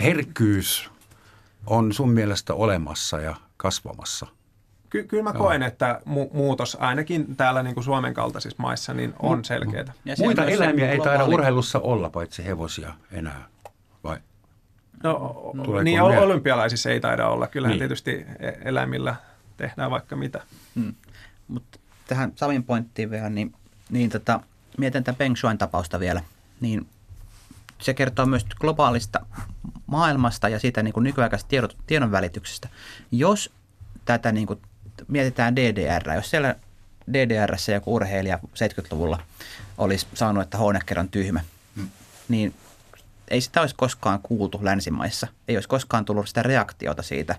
herkkyys on sun mielestä olemassa ja kasvamassa? Ky- kyllä mä koen, että mu- muutos ainakin täällä niin kuin Suomen kaltaisissa maissa niin on selkeää. Muita eläimiä ei taida urheilussa olla, paitsi hevosia enää, vai? No, Tuleeko niin vielä? olympialaisissa ei taida olla. Kyllähän niin. tietysti e-, eläimillä tehdään vaikka mitä. Hmm. Mutta tähän Savin pointtiin vielä, niin, niin tota, mietin tämän Peng Shuain tapausta vielä. Niin se kertoo myös globaalista maailmasta ja siitä niin kuin nykyaikaisesta tiedot, tiedon välityksestä. Jos tätä niin kuin, mietitään DDR, jos siellä DDRssä joku urheilija 70-luvulla olisi saanut, että Honecker on tyhmä, hmm. niin ei sitä olisi koskaan kuultu länsimaissa. Ei olisi koskaan tullut sitä reaktiota siitä,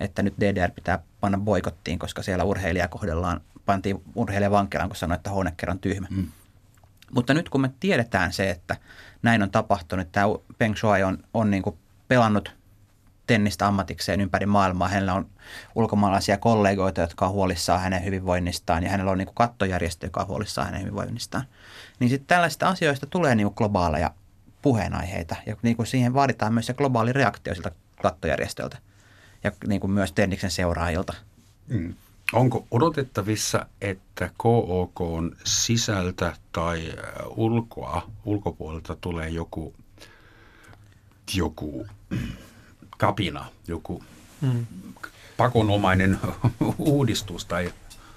että nyt DDR pitää panna boikottiin, koska siellä urheilija kohdellaan, pantiin urheilija vankilaan, kun sanoi, että Honecker on tyhmä. Hmm. Mutta nyt kun me tiedetään se, että näin on tapahtunut, tämä Peng Shuai on, on niin kuin pelannut tennistä ammatikseen ympäri maailmaa. Hänellä on ulkomaalaisia kollegoita, jotka on huolissaan hänen hyvinvoinnistaan ja hänellä on niin kuin kattojärjestö, joka on huolissaan hänen hyvinvoinnistaan. Niin sitten tällaisista asioista tulee niin kuin globaaleja puheenaiheita ja niin kuin siihen vaaditaan myös se globaali reaktio siltä kattojärjestöltä ja niin kuin myös Tenniksen seuraajilta. Mm. Onko odotettavissa, että KOK sisältä tai ulkoa, ulkopuolelta tulee joku, joku kapina, joku mm. pakonomainen uudistus tai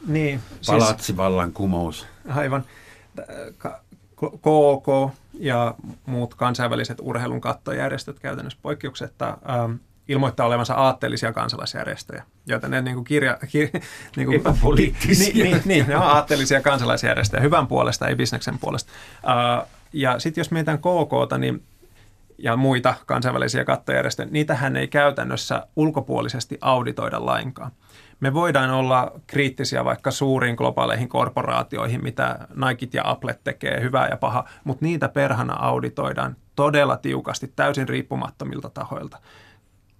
niin, palatsivallan siis, kumous? Aivan. KOK ja muut kansainväliset urheilun kattojärjestöt käytännössä poikkeuksetta ähm, ilmoittaa olevansa aatteellisia kansalaisjärjestöjä, joita ne niin kuin kirja... Kir, niin kuin, Epäpoliittisia. Niin, niin, niin, ne on aatteellisia kansalaisjärjestöjä, hyvän puolesta, ei bisneksen puolesta. Uh, ja sitten jos mietitään KKta, niin ja muita kansainvälisiä kattojärjestöjä, niitähän ei käytännössä ulkopuolisesti auditoida lainkaan. Me voidaan olla kriittisiä vaikka suuriin globaaleihin korporaatioihin, mitä Nike ja Apple tekee, hyvää ja paha, mutta niitä perhana auditoidaan todella tiukasti, täysin riippumattomilta tahoilta.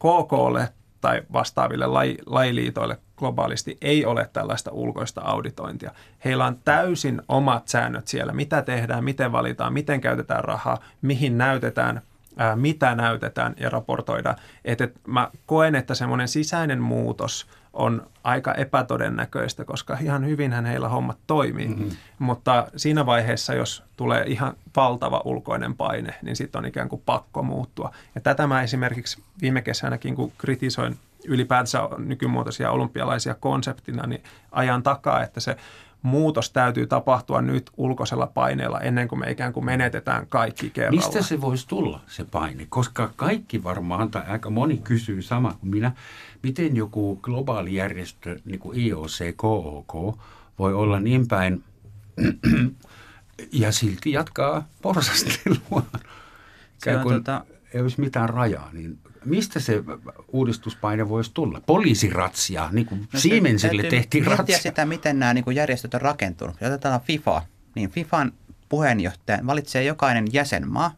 KKlle tai vastaaville laj, lajiliitoille globaalisti ei ole tällaista ulkoista auditointia. Heillä on täysin omat säännöt siellä, mitä tehdään, miten valitaan, miten käytetään rahaa, mihin näytetään ää, mitä näytetään ja raportoidaan. Et, et mä koen, että semmoinen sisäinen muutos on aika epätodennäköistä, koska ihan hyvinhän heillä hommat toimii. Mm-hmm. Mutta siinä vaiheessa, jos tulee ihan valtava ulkoinen paine, niin sitten on ikään kuin pakko muuttua. Ja tätä mä esimerkiksi viime kesänäkin, kun kritisoin ylipäänsä nykymuotoisia olympialaisia konseptina, niin ajan takaa, että se muutos täytyy tapahtua nyt ulkoisella paineella ennen kuin me ikään kuin menetetään kaikki kerralla. Mistä se voisi tulla se paine? Koska kaikki varmaan, tai aika moni kysyy sama kuin minä, miten joku globaali järjestö niin kuin IOC, KOK voi olla niin päin ja silti jatkaa porsastelua. Se on, kun tota... ei olisi mitään rajaa, niin mistä se uudistuspaine voisi tulla? Poliisiratsia, niin kuin no Siemensille tehtiin ratsia. sitä, miten nämä niin kuin järjestöt on rakentunut. Jos otetaan FIFA, niin FIFAn puheenjohtajan valitsee jokainen jäsenmaa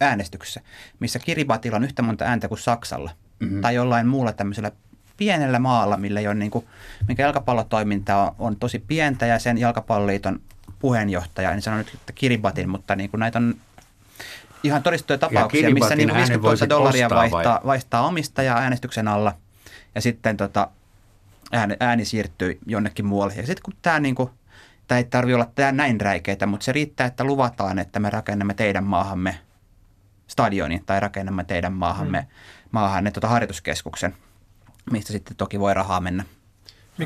äänestyksessä, missä Kiribatilla on yhtä monta ääntä kuin Saksalla. Mm-hmm. Tai jollain muulla tämmöisellä pienellä maalla, millä ei ole niin kuin, minkä jalkapallotoiminta on, on tosi pientä ja sen jalkapalloliiton puheenjohtaja, en sano nyt, että Kiribatin, mutta niin kuin näitä on ihan todistettuja tapauksia, missä niin 50 000 dollaria vaihtaa, vaihtaa omistajaa äänestyksen alla ja sitten tota, ääni, ääni siirtyy jonnekin muualle. Ja sitten kun tämä niin kuin, tämä ei tarvitse olla tämä näin räikeitä, mutta se riittää, että luvataan, että me rakennamme teidän maahamme stadionin tai rakennamme teidän maahamme, mm. maahanne tuota harjoituskeskuksen, mistä sitten toki voi rahaa mennä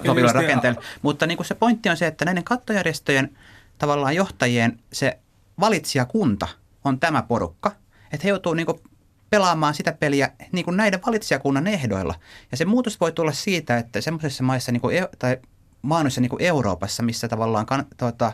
sopivilla rakenteella. Mutta niin kuin se pointti on se, että näiden kattojärjestöjen tavallaan johtajien se valitsijakunta – on tämä porukka. Että he joutuu niin pelaamaan sitä peliä niin kuin näiden valitsijakunnan ehdoilla. Ja se muutos voi tulla siitä, että semmoisessa maissa niin kuin, tai maanoissa niin kuin Euroopassa, missä tavallaan kan, tuota,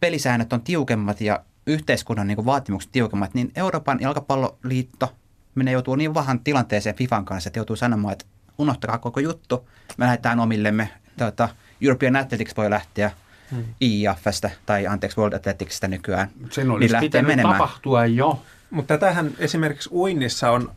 pelisäännöt on tiukemmat ja yhteiskunnan niin kuin vaatimukset tiukemmat, niin Euroopan jalkapalloliitto menee joutuu niin vahan tilanteeseen FIFAn kanssa, että joutuu sanomaan, että unohtakaa koko juttu, me lähdetään omillemme. Tuota, European Athletics voi lähteä – hmm. IAFstä tai anteeksi World Athleticsista nykyään. Sen olisi niin pitänyt menemään. tapahtua jo. Mutta tätähän esimerkiksi uinnissa on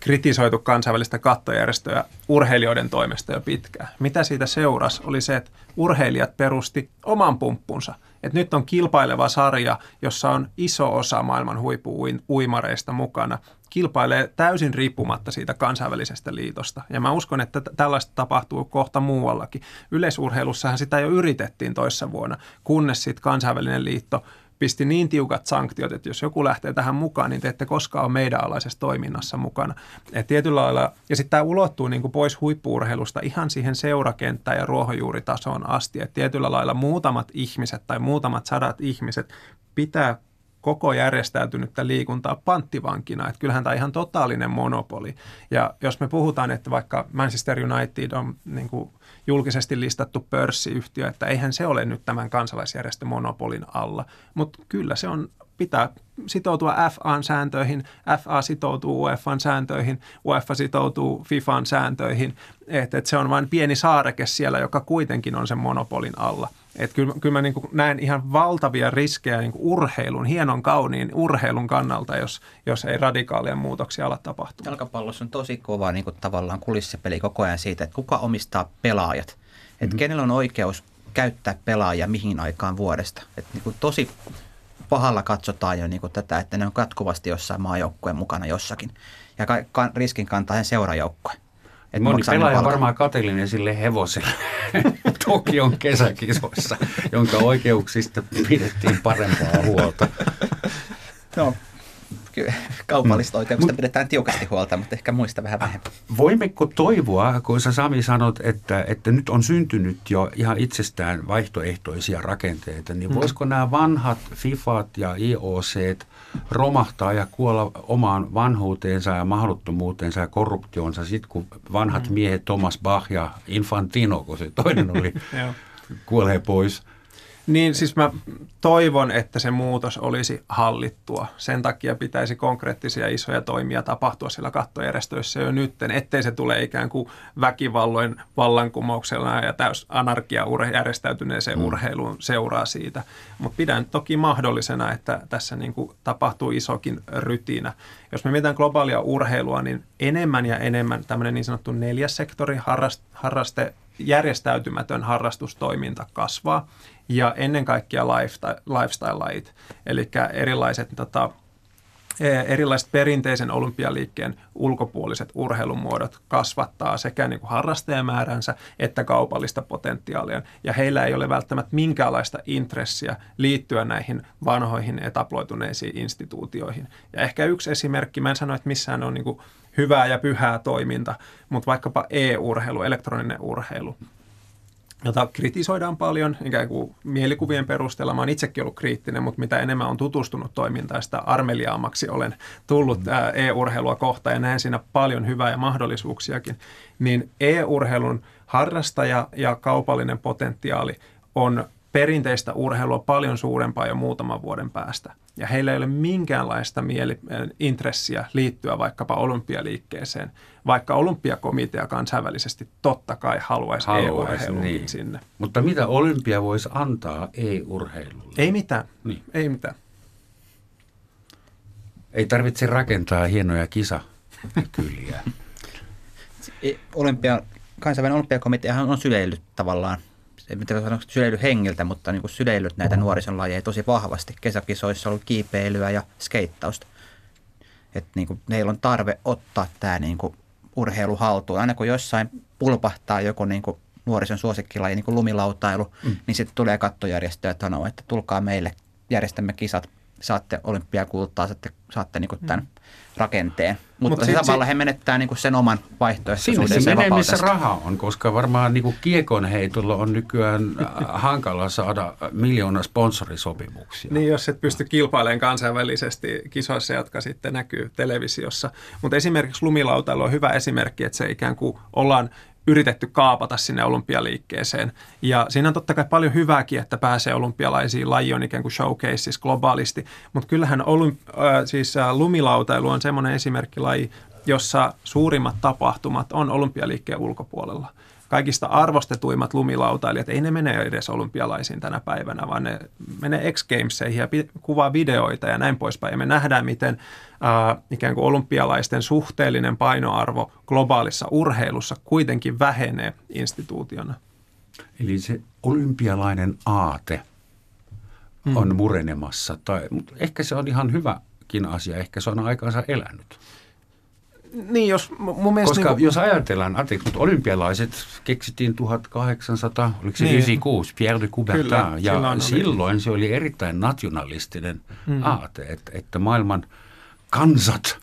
kritisoitu kansainvälistä kattojärjestöä urheilijoiden toimesta jo pitkään. Mitä siitä seurasi oli se, että urheilijat perusti oman pumppunsa. että nyt on kilpaileva sarja, jossa on iso osa maailman huippu-uimareista mukana kilpailee täysin riippumatta siitä kansainvälisestä liitosta. Ja mä uskon, että tällaista tapahtuu kohta muuallakin. Yleisurheilussahan sitä jo yritettiin toissa vuonna, kunnes sitten kansainvälinen liitto pisti niin tiukat sanktiot, että jos joku lähtee tähän mukaan, niin te ette koskaan ole meidän alaisessa toiminnassa mukana. Et tietyllä lailla, ja sitten tämä ulottuu niin kuin pois huippuurheilusta ihan siihen seurakenttään ja ruohonjuuritasoon asti. Et tietyllä lailla muutamat ihmiset tai muutamat sadat ihmiset pitää koko järjestäytynyttä liikuntaa panttivankina. Että kyllähän tämä ihan totaalinen monopoli. Ja jos me puhutaan, että vaikka Manchester United on niin kuin julkisesti listattu pörssiyhtiö, että eihän se ole nyt tämän kansalaisjärjestön monopolin alla. Mutta kyllä se on pitää sitoutua FAn sääntöihin, FA sitoutuu UEFan sääntöihin, UEFA sitoutuu FIFAn sääntöihin, että et se on vain pieni saareke siellä, joka kuitenkin on sen monopolin alla. Että kyllä, kyllä mä niin näen ihan valtavia riskejä niin urheilun, hienon kauniin urheilun kannalta, jos, jos ei radikaalia muutoksia ala tapahtua. Jalkapallossa on tosi kova niin kuin tavallaan kulissipeli koko ajan siitä, että kuka omistaa pelaajat. Että mm-hmm. kenellä on oikeus käyttää pelaajia mihin aikaan vuodesta. Että niin kuin tosi pahalla katsotaan jo niin kuin tätä, että ne on jatkuvasti jossain maajoukkueen mukana jossakin. Ja ka- riskin kantaa seurajoukkue. Et Moni pelaaja on varmaan katellinen sille hevoselle Tokion kesäkisoissa, jonka oikeuksista pidettiin parempaa huolta. No, kaupallista mm. oikeuksista pidetään tiukasti huolta, mutta ehkä muista vähän vähemmän. Voimmeko toivoa, kun sä Sami sanot, että, että nyt on syntynyt jo ihan itsestään vaihtoehtoisia rakenteita, niin mm. voisiko nämä vanhat FIFAt ja IOC romahtaa ja kuolla omaan vanhuuteensa ja mahdottomuuteensa ja korruptionsa sitten, kun vanhat mm. miehet Thomas Bach ja Infantino, kun se toinen oli, kuolee pois – niin siis mä toivon, että se muutos olisi hallittua. Sen takia pitäisi konkreettisia isoja toimia tapahtua sillä kattojärjestöissä jo nytten, ettei se tule ikään kuin väkivalloin vallankumouksella ja täys anarkia järjestäytyneeseen mm. urheiluun seuraa siitä. Mutta pidän toki mahdollisena, että tässä niin kuin tapahtuu isokin rytinä. Jos me mietitään globaalia urheilua, niin enemmän ja enemmän tämmöinen niin sanottu neljäs sektori, harraste, järjestäytymätön harrastustoiminta kasvaa ja ennen kaikkea lifestyle-lajit, eli erilaiset tota, erilaiset perinteisen olympialiikkeen ulkopuoliset urheilumuodot kasvattaa sekä niin kuin harrastajamääränsä että kaupallista potentiaalia. Ja heillä ei ole välttämättä minkäänlaista intressiä liittyä näihin vanhoihin etaploituneisiin instituutioihin. Ja ehkä yksi esimerkki, mä en sano, että missään on niin kuin hyvää ja pyhää toiminta, mutta vaikkapa e-urheilu, elektroninen urheilu, jota kritisoidaan paljon ikään kuin mielikuvien perusteella. Mä oon itsekin ollut kriittinen, mutta mitä enemmän on tutustunut toimintaan, sitä armeliaamaksi olen tullut mm. e-urheilua kohtaan ja näen siinä paljon hyvää ja mahdollisuuksiakin. Niin e-urheilun harrastaja ja kaupallinen potentiaali on perinteistä urheilua paljon suurempaa jo muutaman vuoden päästä. Ja heillä ei ole minkäänlaista mieli, intressiä liittyä vaikkapa olympialiikkeeseen, vaikka olympiakomitea kansainvälisesti totta kai haluaisi, haluaisi e niin. sinne. Mutta mitä olympia voisi antaa e-urheilulle? Ei mitään, niin. ei mitään. Ei tarvitse rakentaa hienoja kisakyliä. Olympia, kansainvälinen olympiakomitea on syleillyt tavallaan mitä sanoa syleily hengiltä, mutta niin kuin syleillyt näitä nuorison lajeja tosi vahvasti. Kesäkisoissa on ollut kiipeilyä ja skeittausta. Että niin kuin, heillä on tarve ottaa tämä niin kuin, urheilu haltuun. Aina kun jossain pulpahtaa joku niin kuin, nuorison suosikkilaji, niin kuin lumilautailu, mm. niin sitten tulee kattojärjestöjä ja sanoo, että tulkaa meille, järjestämme kisat, saatte olympiakultaa, saatte, saatte niin kuin, tämän mm rakenteen. Mutta Mut samalla sit, he menettää niinku sen oman vaihtoehtoisuuden. Sinne se menee, missä raha on, koska varmaan niinku kiekon heitolla on nykyään äh, hankala saada miljoona sponsorisopimuksia. Niin, jos et pysty kilpailemaan kansainvälisesti kisoissa, jotka sitten näkyy televisiossa. Mutta esimerkiksi lumilautailu on hyvä esimerkki, että se ikään kuin ollaan yritetty kaapata sinne olympialiikkeeseen. Ja siinä on totta kai paljon hyvääkin, että pääsee olympialaisiin. Laji on ikään kuin showcases globaalisti. Mutta kyllähän olymp- äh, siis äh, lumilautailu on semmoinen esimerkkilaji, jossa suurimmat tapahtumat on olympialiikkeen ulkopuolella kaikista arvostetuimmat lumilautailijat, ei ne mene edes olympialaisiin tänä päivänä, vaan ne menee X Gameseihin ja kuvaa videoita ja näin poispäin. Ja me nähdään, miten ää, ikään kuin olympialaisten suhteellinen painoarvo globaalissa urheilussa kuitenkin vähenee instituutiona. Eli se olympialainen aate hmm. on murenemassa, tai, mutta ehkä se on ihan hyväkin asia, ehkä se on aikaansa elänyt. Niin, jos mun mielestä... Koska niin kuin... jos ajatellaan, anteeksi, mutta olympialaiset keksittiin 1800, oliko se niin. 96, Pierre de Coubertin, Kyllä, ja silloin, silloin se oli erittäin nationalistinen mm-hmm. aate, että, että maailman kansat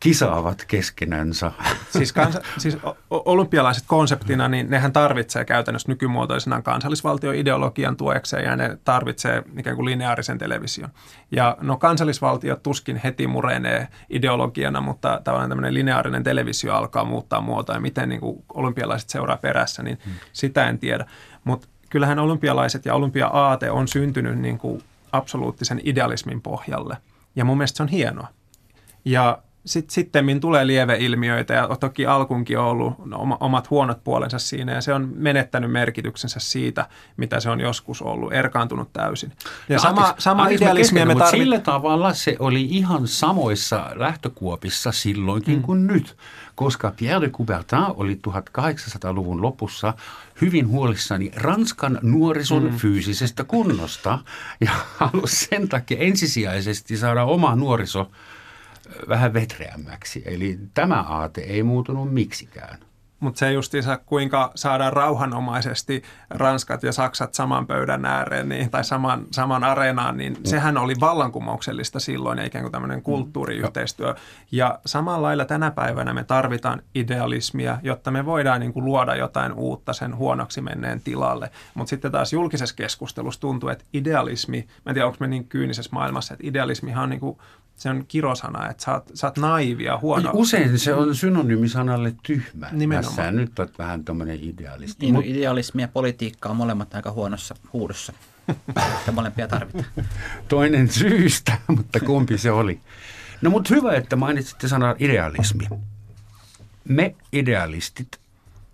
kisaavat keskenänsä. Siis, kansa, siis olympialaiset konseptina, niin nehän tarvitsee käytännössä nykymuotoisena kansallisvaltioideologian tuekseen ja ne tarvitsee ikään kuin lineaarisen television. Ja no kansallisvaltio tuskin heti murenee ideologiana, mutta tavallaan tämmöinen lineaarinen televisio alkaa muuttaa muotoa ja miten niin kuin olympialaiset seuraa perässä, niin hmm. sitä en tiedä. Mutta kyllähän olympialaiset ja olympia-aate on syntynyt niin kuin absoluuttisen idealismin pohjalle. Ja mun mielestä se on hienoa. Ja sitten sittemmin tulee lieveilmiöitä ja toki alkunkin on ollut omat huonot puolensa siinä ja se on menettänyt merkityksensä siitä, mitä se on joskus ollut, erkaantunut täysin. Ja no, sama, anteeksi, sama anteeksi idealismia me tarvitaan. Sillä tavalla se oli ihan samoissa lähtökuopissa silloinkin mm. kuin nyt, koska Pierre de Coubertin oli 1800-luvun lopussa hyvin huolissani Ranskan nuorison mm. fyysisestä kunnosta ja halusi sen takia ensisijaisesti saada oma nuoriso vähän vetreämmäksi. Eli tämä aate ei muutunut miksikään. Mutta se justiinsa, kuinka saadaan rauhanomaisesti Ranskat ja Saksat saman pöydän ääreen niin, tai saman, saman areenaan, niin mm. sehän oli vallankumouksellista silloin ja ikään kuin tämmöinen mm. kulttuuriyhteistyö. Ja samalla lailla tänä päivänä me tarvitaan idealismia, jotta me voidaan niin kuin luoda jotain uutta sen huonoksi menneen tilalle. Mutta sitten taas julkisessa keskustelussa tuntuu, että idealismi, mä en tiedä onko me niin kyynisessä maailmassa, että idealismihan on niin kuin se on kirosana, että sä oot, sä oot naivia, huono. Usein se on synonyymi sanalle tyhmä. Nimenomaan. Tässä nyt olet vähän tämmöinen idealisti. Niin, Mut... idealismi ja politiikka on molemmat aika huonossa huudossa. että molempia tarvitaan. Toinen syystä, mutta kumpi se oli. No mutta hyvä, että mainitsitte sanan idealismi. Me idealistit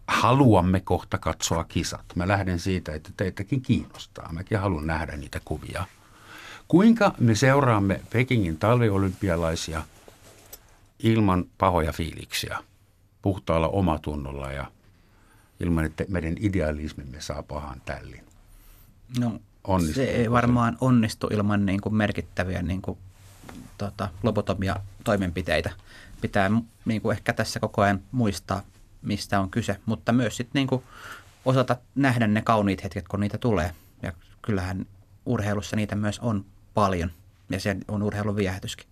haluamme kohta katsoa kisat. Mä lähden siitä, että teitäkin kiinnostaa. Mäkin haluan nähdä niitä kuvia – Kuinka me seuraamme Pekingin talviolympialaisia ilman pahoja fiiliksiä, puhtaalla omatunnolla ja ilman, että meidän idealismimme saa pahan tällin? No, se ei varmaan onnistu ilman niin kuin merkittäviä niin kuin tota, lobotomia toimenpiteitä. Pitää niin kuin ehkä tässä koko ajan muistaa, mistä on kyse, mutta myös sitten niin kuin osata nähdä ne kauniit hetket, kun niitä tulee. Ja kyllähän urheilussa niitä myös on paljon ja se on urheilun viehätyskin.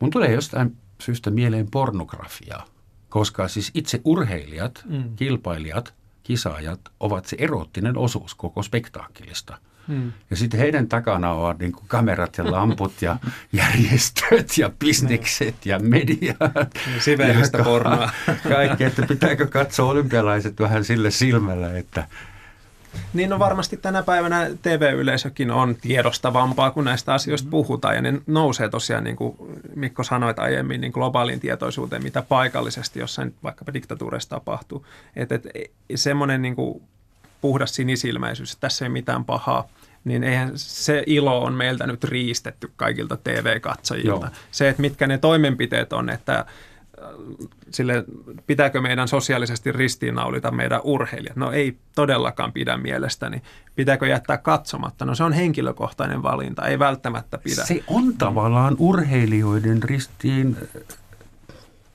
Mun tulee jostain syystä mieleen pornografiaa, koska siis itse urheilijat, mm. kilpailijat, kisaajat ovat se erottinen osuus koko spektaakkelista. Hmm. Ja sitten heidän takana ovat niin kamerat ja lamput ja järjestöt ja bisnekset ja media. Siveellistä pornoa. Kaikki, että pitääkö katsoa olympialaiset vähän sille silmällä, että niin no varmasti tänä päivänä TV-yleisökin on tiedostavampaa, kun näistä asioista mm-hmm. puhutaan. Ja ne nousee tosiaan, niin kuin Mikko sanoit aiemmin, niin globaaliin tietoisuuteen, mitä paikallisesti jossain vaikkapa diktatuureissa tapahtuu. Että et, semmoinen niin kuin puhdas sinisilmäisyys, että tässä ei mitään pahaa, niin eihän se ilo on meiltä nyt riistetty kaikilta TV-katsojilta. Joo. Se, että mitkä ne toimenpiteet on, että sille, pitääkö meidän sosiaalisesti ristiinnaulita meidän urheilijat? No ei todellakaan pidä mielestäni. Pitääkö jättää katsomatta? No se on henkilökohtainen valinta, ei välttämättä pidä. Se on tavallaan urheilijoiden ristiin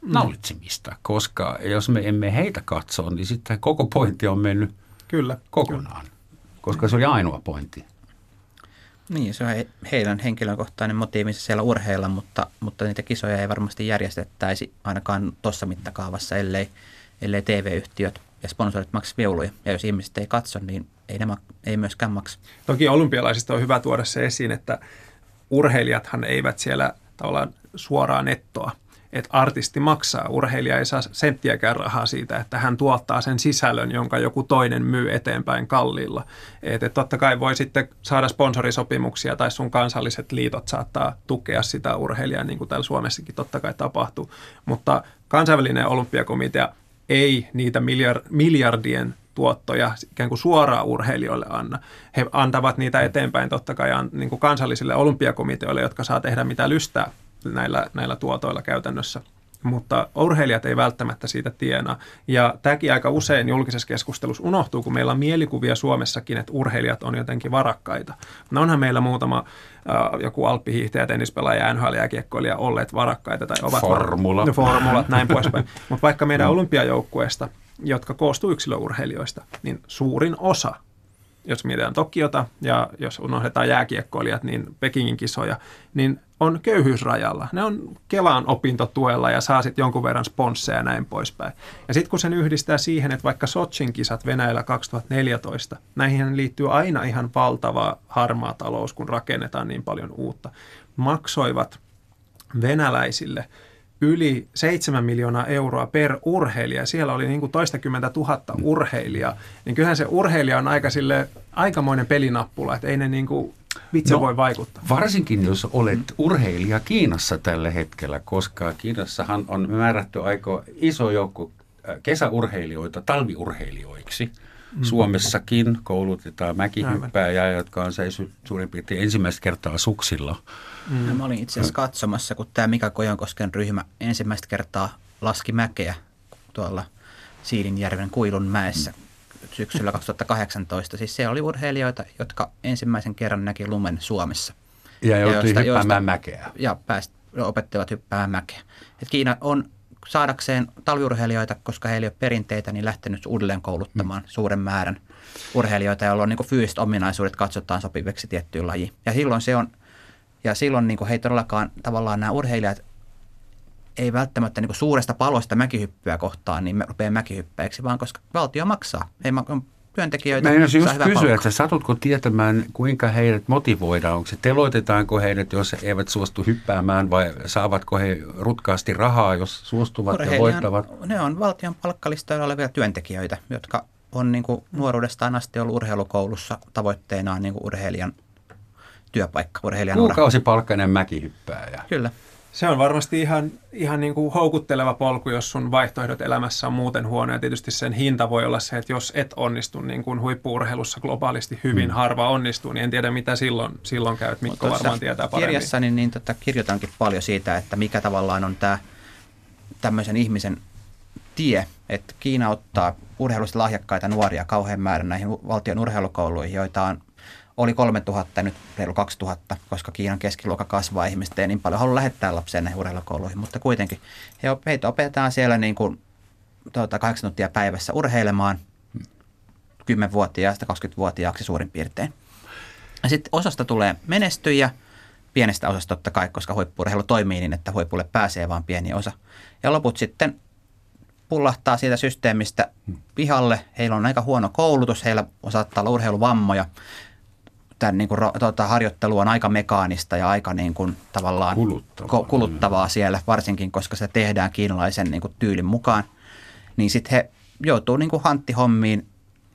naulitsemista, koska jos me emme heitä katso, niin sitten koko pointti on mennyt Kyllä, kokonaan, kyllä. koska se oli ainoa pointti. Niin, se on heidän henkilökohtainen motiivinsa siellä urheilla, mutta, mutta niitä kisoja ei varmasti järjestettäisi ainakaan tuossa mittakaavassa, ellei, ellei TV-yhtiöt ja sponsorit maksa viuluja. Ja jos ihmiset ei katso, niin ei, ne, ei myöskään maksa. Toki olympialaisista on hyvä tuoda se esiin, että urheilijathan eivät siellä tavallaan suoraan nettoa että artisti maksaa. Urheilija ei saa senttiäkään rahaa siitä, että hän tuottaa sen sisällön, jonka joku toinen myy eteenpäin kalliilla. Että et totta kai voi sitten saada sponsorisopimuksia tai sun kansalliset liitot saattaa tukea sitä urheilijaa, niin kuin täällä Suomessakin totta kai tapahtuu. Mutta kansainvälinen olympiakomitea ei niitä miljardien tuottoja ikään kuin suoraan urheilijoille anna. He antavat niitä eteenpäin totta kai niin kuin kansallisille olympiakomiteoille, jotka saa tehdä mitä lystää näillä, näillä tuotoilla käytännössä. Mutta urheilijat ei välttämättä siitä tienaa. Ja tämäkin aika usein julkisessa keskustelussa unohtuu, kun meillä on mielikuvia Suomessakin, että urheilijat on jotenkin varakkaita. No onhan meillä muutama äh, joku alppihiihtäjä, tennispelaaja, nhl jääkiekkoilija olleet varakkaita. Tai ovat Formula. Var- formulat, näin poispäin. Mutta vaikka meidän olympiajoukkueesta, jotka koostuu yksilöurheilijoista, niin suurin osa jos mietitään Tokiota ja jos unohdetaan jääkiekkoilijat, niin Pekingin kisoja, niin on köyhyysrajalla. Ne on Kelaan opintotuella ja saa sitten jonkun verran sponsseja ja näin poispäin. Ja sitten kun sen yhdistää siihen, että vaikka Sotsin kisat Venäjällä 2014, näihin liittyy aina ihan valtava harmaa talous, kun rakennetaan niin paljon uutta, maksoivat venäläisille – yli 7 miljoonaa euroa per urheilija. Siellä oli niin kuin toistakymmentä tuhatta urheilijaa. Niin kyllähän se urheilija on aika sille, aikamoinen pelinappula, että ei ne niin kuin vitsi no, voi vaikuttaa. Varsinkin jos olet urheilija Kiinassa tällä hetkellä, koska Kiinassahan on määrätty aika iso joukko äh, kesäurheilijoita talviurheilijoiksi. Mm. Suomessakin koulutetaan mäkihyppääjää, jotka on seissyt suurin piirtein ensimmäistä kertaa suksilla – Mm. Ja mä olin itse asiassa katsomassa, kun tämä Mika Kojonkosken ryhmä ensimmäistä kertaa laski mäkeä tuolla Siilinjärven kuilun mäessä syksyllä 2018. Siis siellä oli urheilijoita, jotka ensimmäisen kerran näki lumen Suomessa. Ja joutui hyppäämään joista, mäkeä. Ja pääst, opettivat hyppäämään mäkeä. Et Kiina on saadakseen talviurheilijoita, koska heillä ei ole perinteitä, niin lähtenyt uudelleen kouluttamaan mm. suuren määrän urheilijoita, joilla on niin fyysiset ominaisuudet katsotaan sopiviksi tiettyyn lajiin. Ja silloin se on – ja silloin niin he todellakaan tavallaan nämä urheilijat ei välttämättä niin suuresta palosta mäkihyppyä kohtaan, niin me rupeaa mäkihyppäiksi, vaan koska valtio maksaa. He työntekijöitä. Mä just kysyä, että satutko tietämään, kuinka heidät motivoidaan? Onko se teloitetaanko heidät, jos he eivät suostu hyppäämään vai saavatko he rutkaasti rahaa, jos suostuvat ja voittavat? Ne on valtion palkkalistoilla olevia työntekijöitä, jotka on niin kuin nuoruudestaan asti ollut urheilukoulussa tavoitteenaan niin kuin urheilijan työpaikka, urheilijan Kuukausipalkkainen mäkihyppääjä. Kyllä. Se on varmasti ihan, ihan niin kuin houkutteleva polku, jos sun vaihtoehdot elämässä on muuten huono. Ja tietysti sen hinta voi olla se, että jos et onnistu niin kuin huippuurheilussa globaalisti hyvin hmm. harva onnistuu, niin en tiedä mitä silloin, silloin käy. Mikko varmaan tietää paremmin. Kirjassani niin tota, kirjoitankin paljon siitä, että mikä tavallaan on tämä tämmöisen ihmisen tie, että Kiina ottaa urheilusta lahjakkaita nuoria kauhean määrän näihin valtion urheilukouluihin, joita on oli 3000 ja nyt reilu 2000, koska Kiinan keskiluokka kasvaa ihmistä ei niin paljon halua lähettää lapsia näihin urheilukouluihin, mutta kuitenkin he, heitä opetetaan siellä niin kuin, tuota, 8 tuntia päivässä urheilemaan 10-vuotiaasta 20-vuotiaaksi suurin piirtein. Ja sitten osasta tulee menestyjä, pienestä osasta totta kai, koska huippurheilu toimii niin, että huipulle pääsee vain pieni osa. Ja loput sitten pullahtaa siitä systeemistä pihalle. Heillä on aika huono koulutus, heillä saattaa olla urheiluvammoja. Tämän niin kuin, tuota, harjoittelu on aika mekaanista ja aika niin kuin, tavallaan kuluttavaa, kuluttavaa siellä, varsinkin koska se tehdään kiinalaisen niin kuin, tyylin mukaan. Niin sitten he joutuu niin kuin, hanttihommiin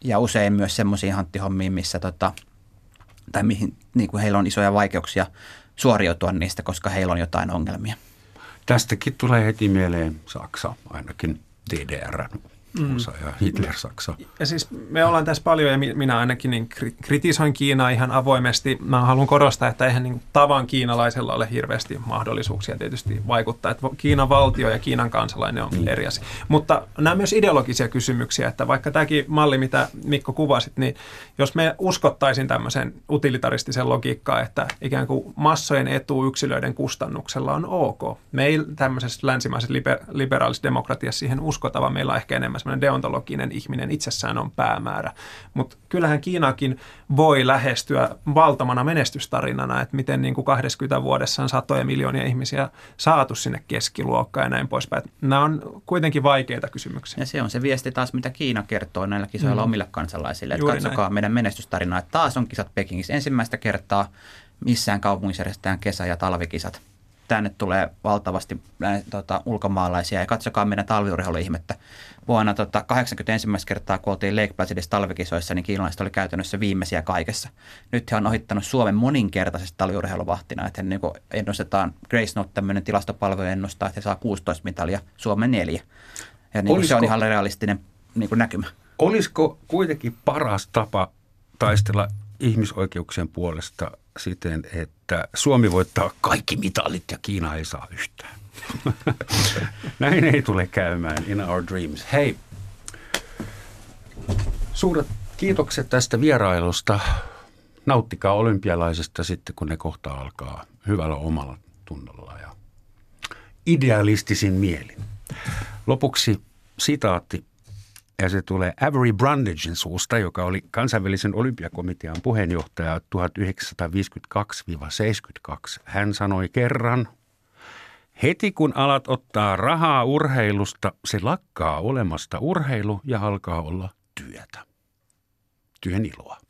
ja usein myös semmoisiin hanttihommiin, missä tota, tai mihin niin kuin heillä on isoja vaikeuksia suoriutua niistä, koska heillä on jotain ongelmia. Tästäkin tulee heti mieleen Saksa ainakin DDR mm. osa ja Hitler-Saksa. Ja siis me ollaan tässä paljon, ja minä ainakin niin kritisoin Kiinaa ihan avoimesti. Mä haluan korostaa, että eihän niin tavan kiinalaisella ole hirveästi mahdollisuuksia tietysti vaikuttaa. Että Kiinan valtio ja Kiinan kansalainen on niin. eri asia. Mutta nämä on myös ideologisia kysymyksiä, että vaikka tämäkin malli, mitä Mikko kuvasit, niin jos me uskottaisiin tämmöisen utilitaristisen logiikkaan, että ikään kuin massojen etu yksilöiden kustannuksella on ok. Meillä tämmöisessä länsimaisessa liber- liberaalisessa demokratiassa siihen uskotaan, meillä on ehkä enemmän semmoinen deontologinen ihminen itsessään on päämäärä. Mutta kyllähän Kiinakin voi lähestyä valtavana menestystarinana, että miten niin kuin 20 vuodessa on satoja miljoonia ihmisiä saatu sinne keskiluokkaan ja näin poispäin. Nämä on kuitenkin vaikeita kysymyksiä. Ja se on se viesti taas, mitä Kiina kertoo näillä kisoilla mm. omille kansalaisille. Että katsokaa näin. meidän menestystarinaa, että taas on kisat Pekingissä ensimmäistä kertaa missään kaupungissa järjestetään kesä- ja talvikisat tänne tulee valtavasti tota, ulkomaalaisia. Ja katsokaa meidän talviurheiluihmettä. Vuonna tota, 81 kertaa, kun oltiin Lake Placidissa talvikisoissa, niin kiinalaiset oli käytännössä viimeisiä kaikessa. Nyt he on ohittanut Suomen moninkertaisesti talviurheiluvahtina. Että niin kuin ennustetaan, Grace Note, tämmöinen tilastopalvelu ennustaa, että he saa 16 mitalia, Suomen neljä. Ja niin Olisiko... se on ihan realistinen niin kuin näkymä. Olisiko kuitenkin paras tapa taistella ihmisoikeuksien puolesta siten, että Suomi voittaa kaikki mitalit ja Kiina ei saa yhtään. Näin ei tule käymään in our dreams. Hei, suuret kiitokset tästä vierailusta. Nauttikaa olympialaisesta sitten, kun ne kohta alkaa hyvällä omalla tunnolla ja idealistisin mielin. Lopuksi sitaatti ja se tulee Avery Brandagen suusta, joka oli kansainvälisen olympiakomitean puheenjohtaja 1952-72. Hän sanoi kerran, heti kun alat ottaa rahaa urheilusta, se lakkaa olemasta urheilu ja alkaa olla työtä. Työn iloa.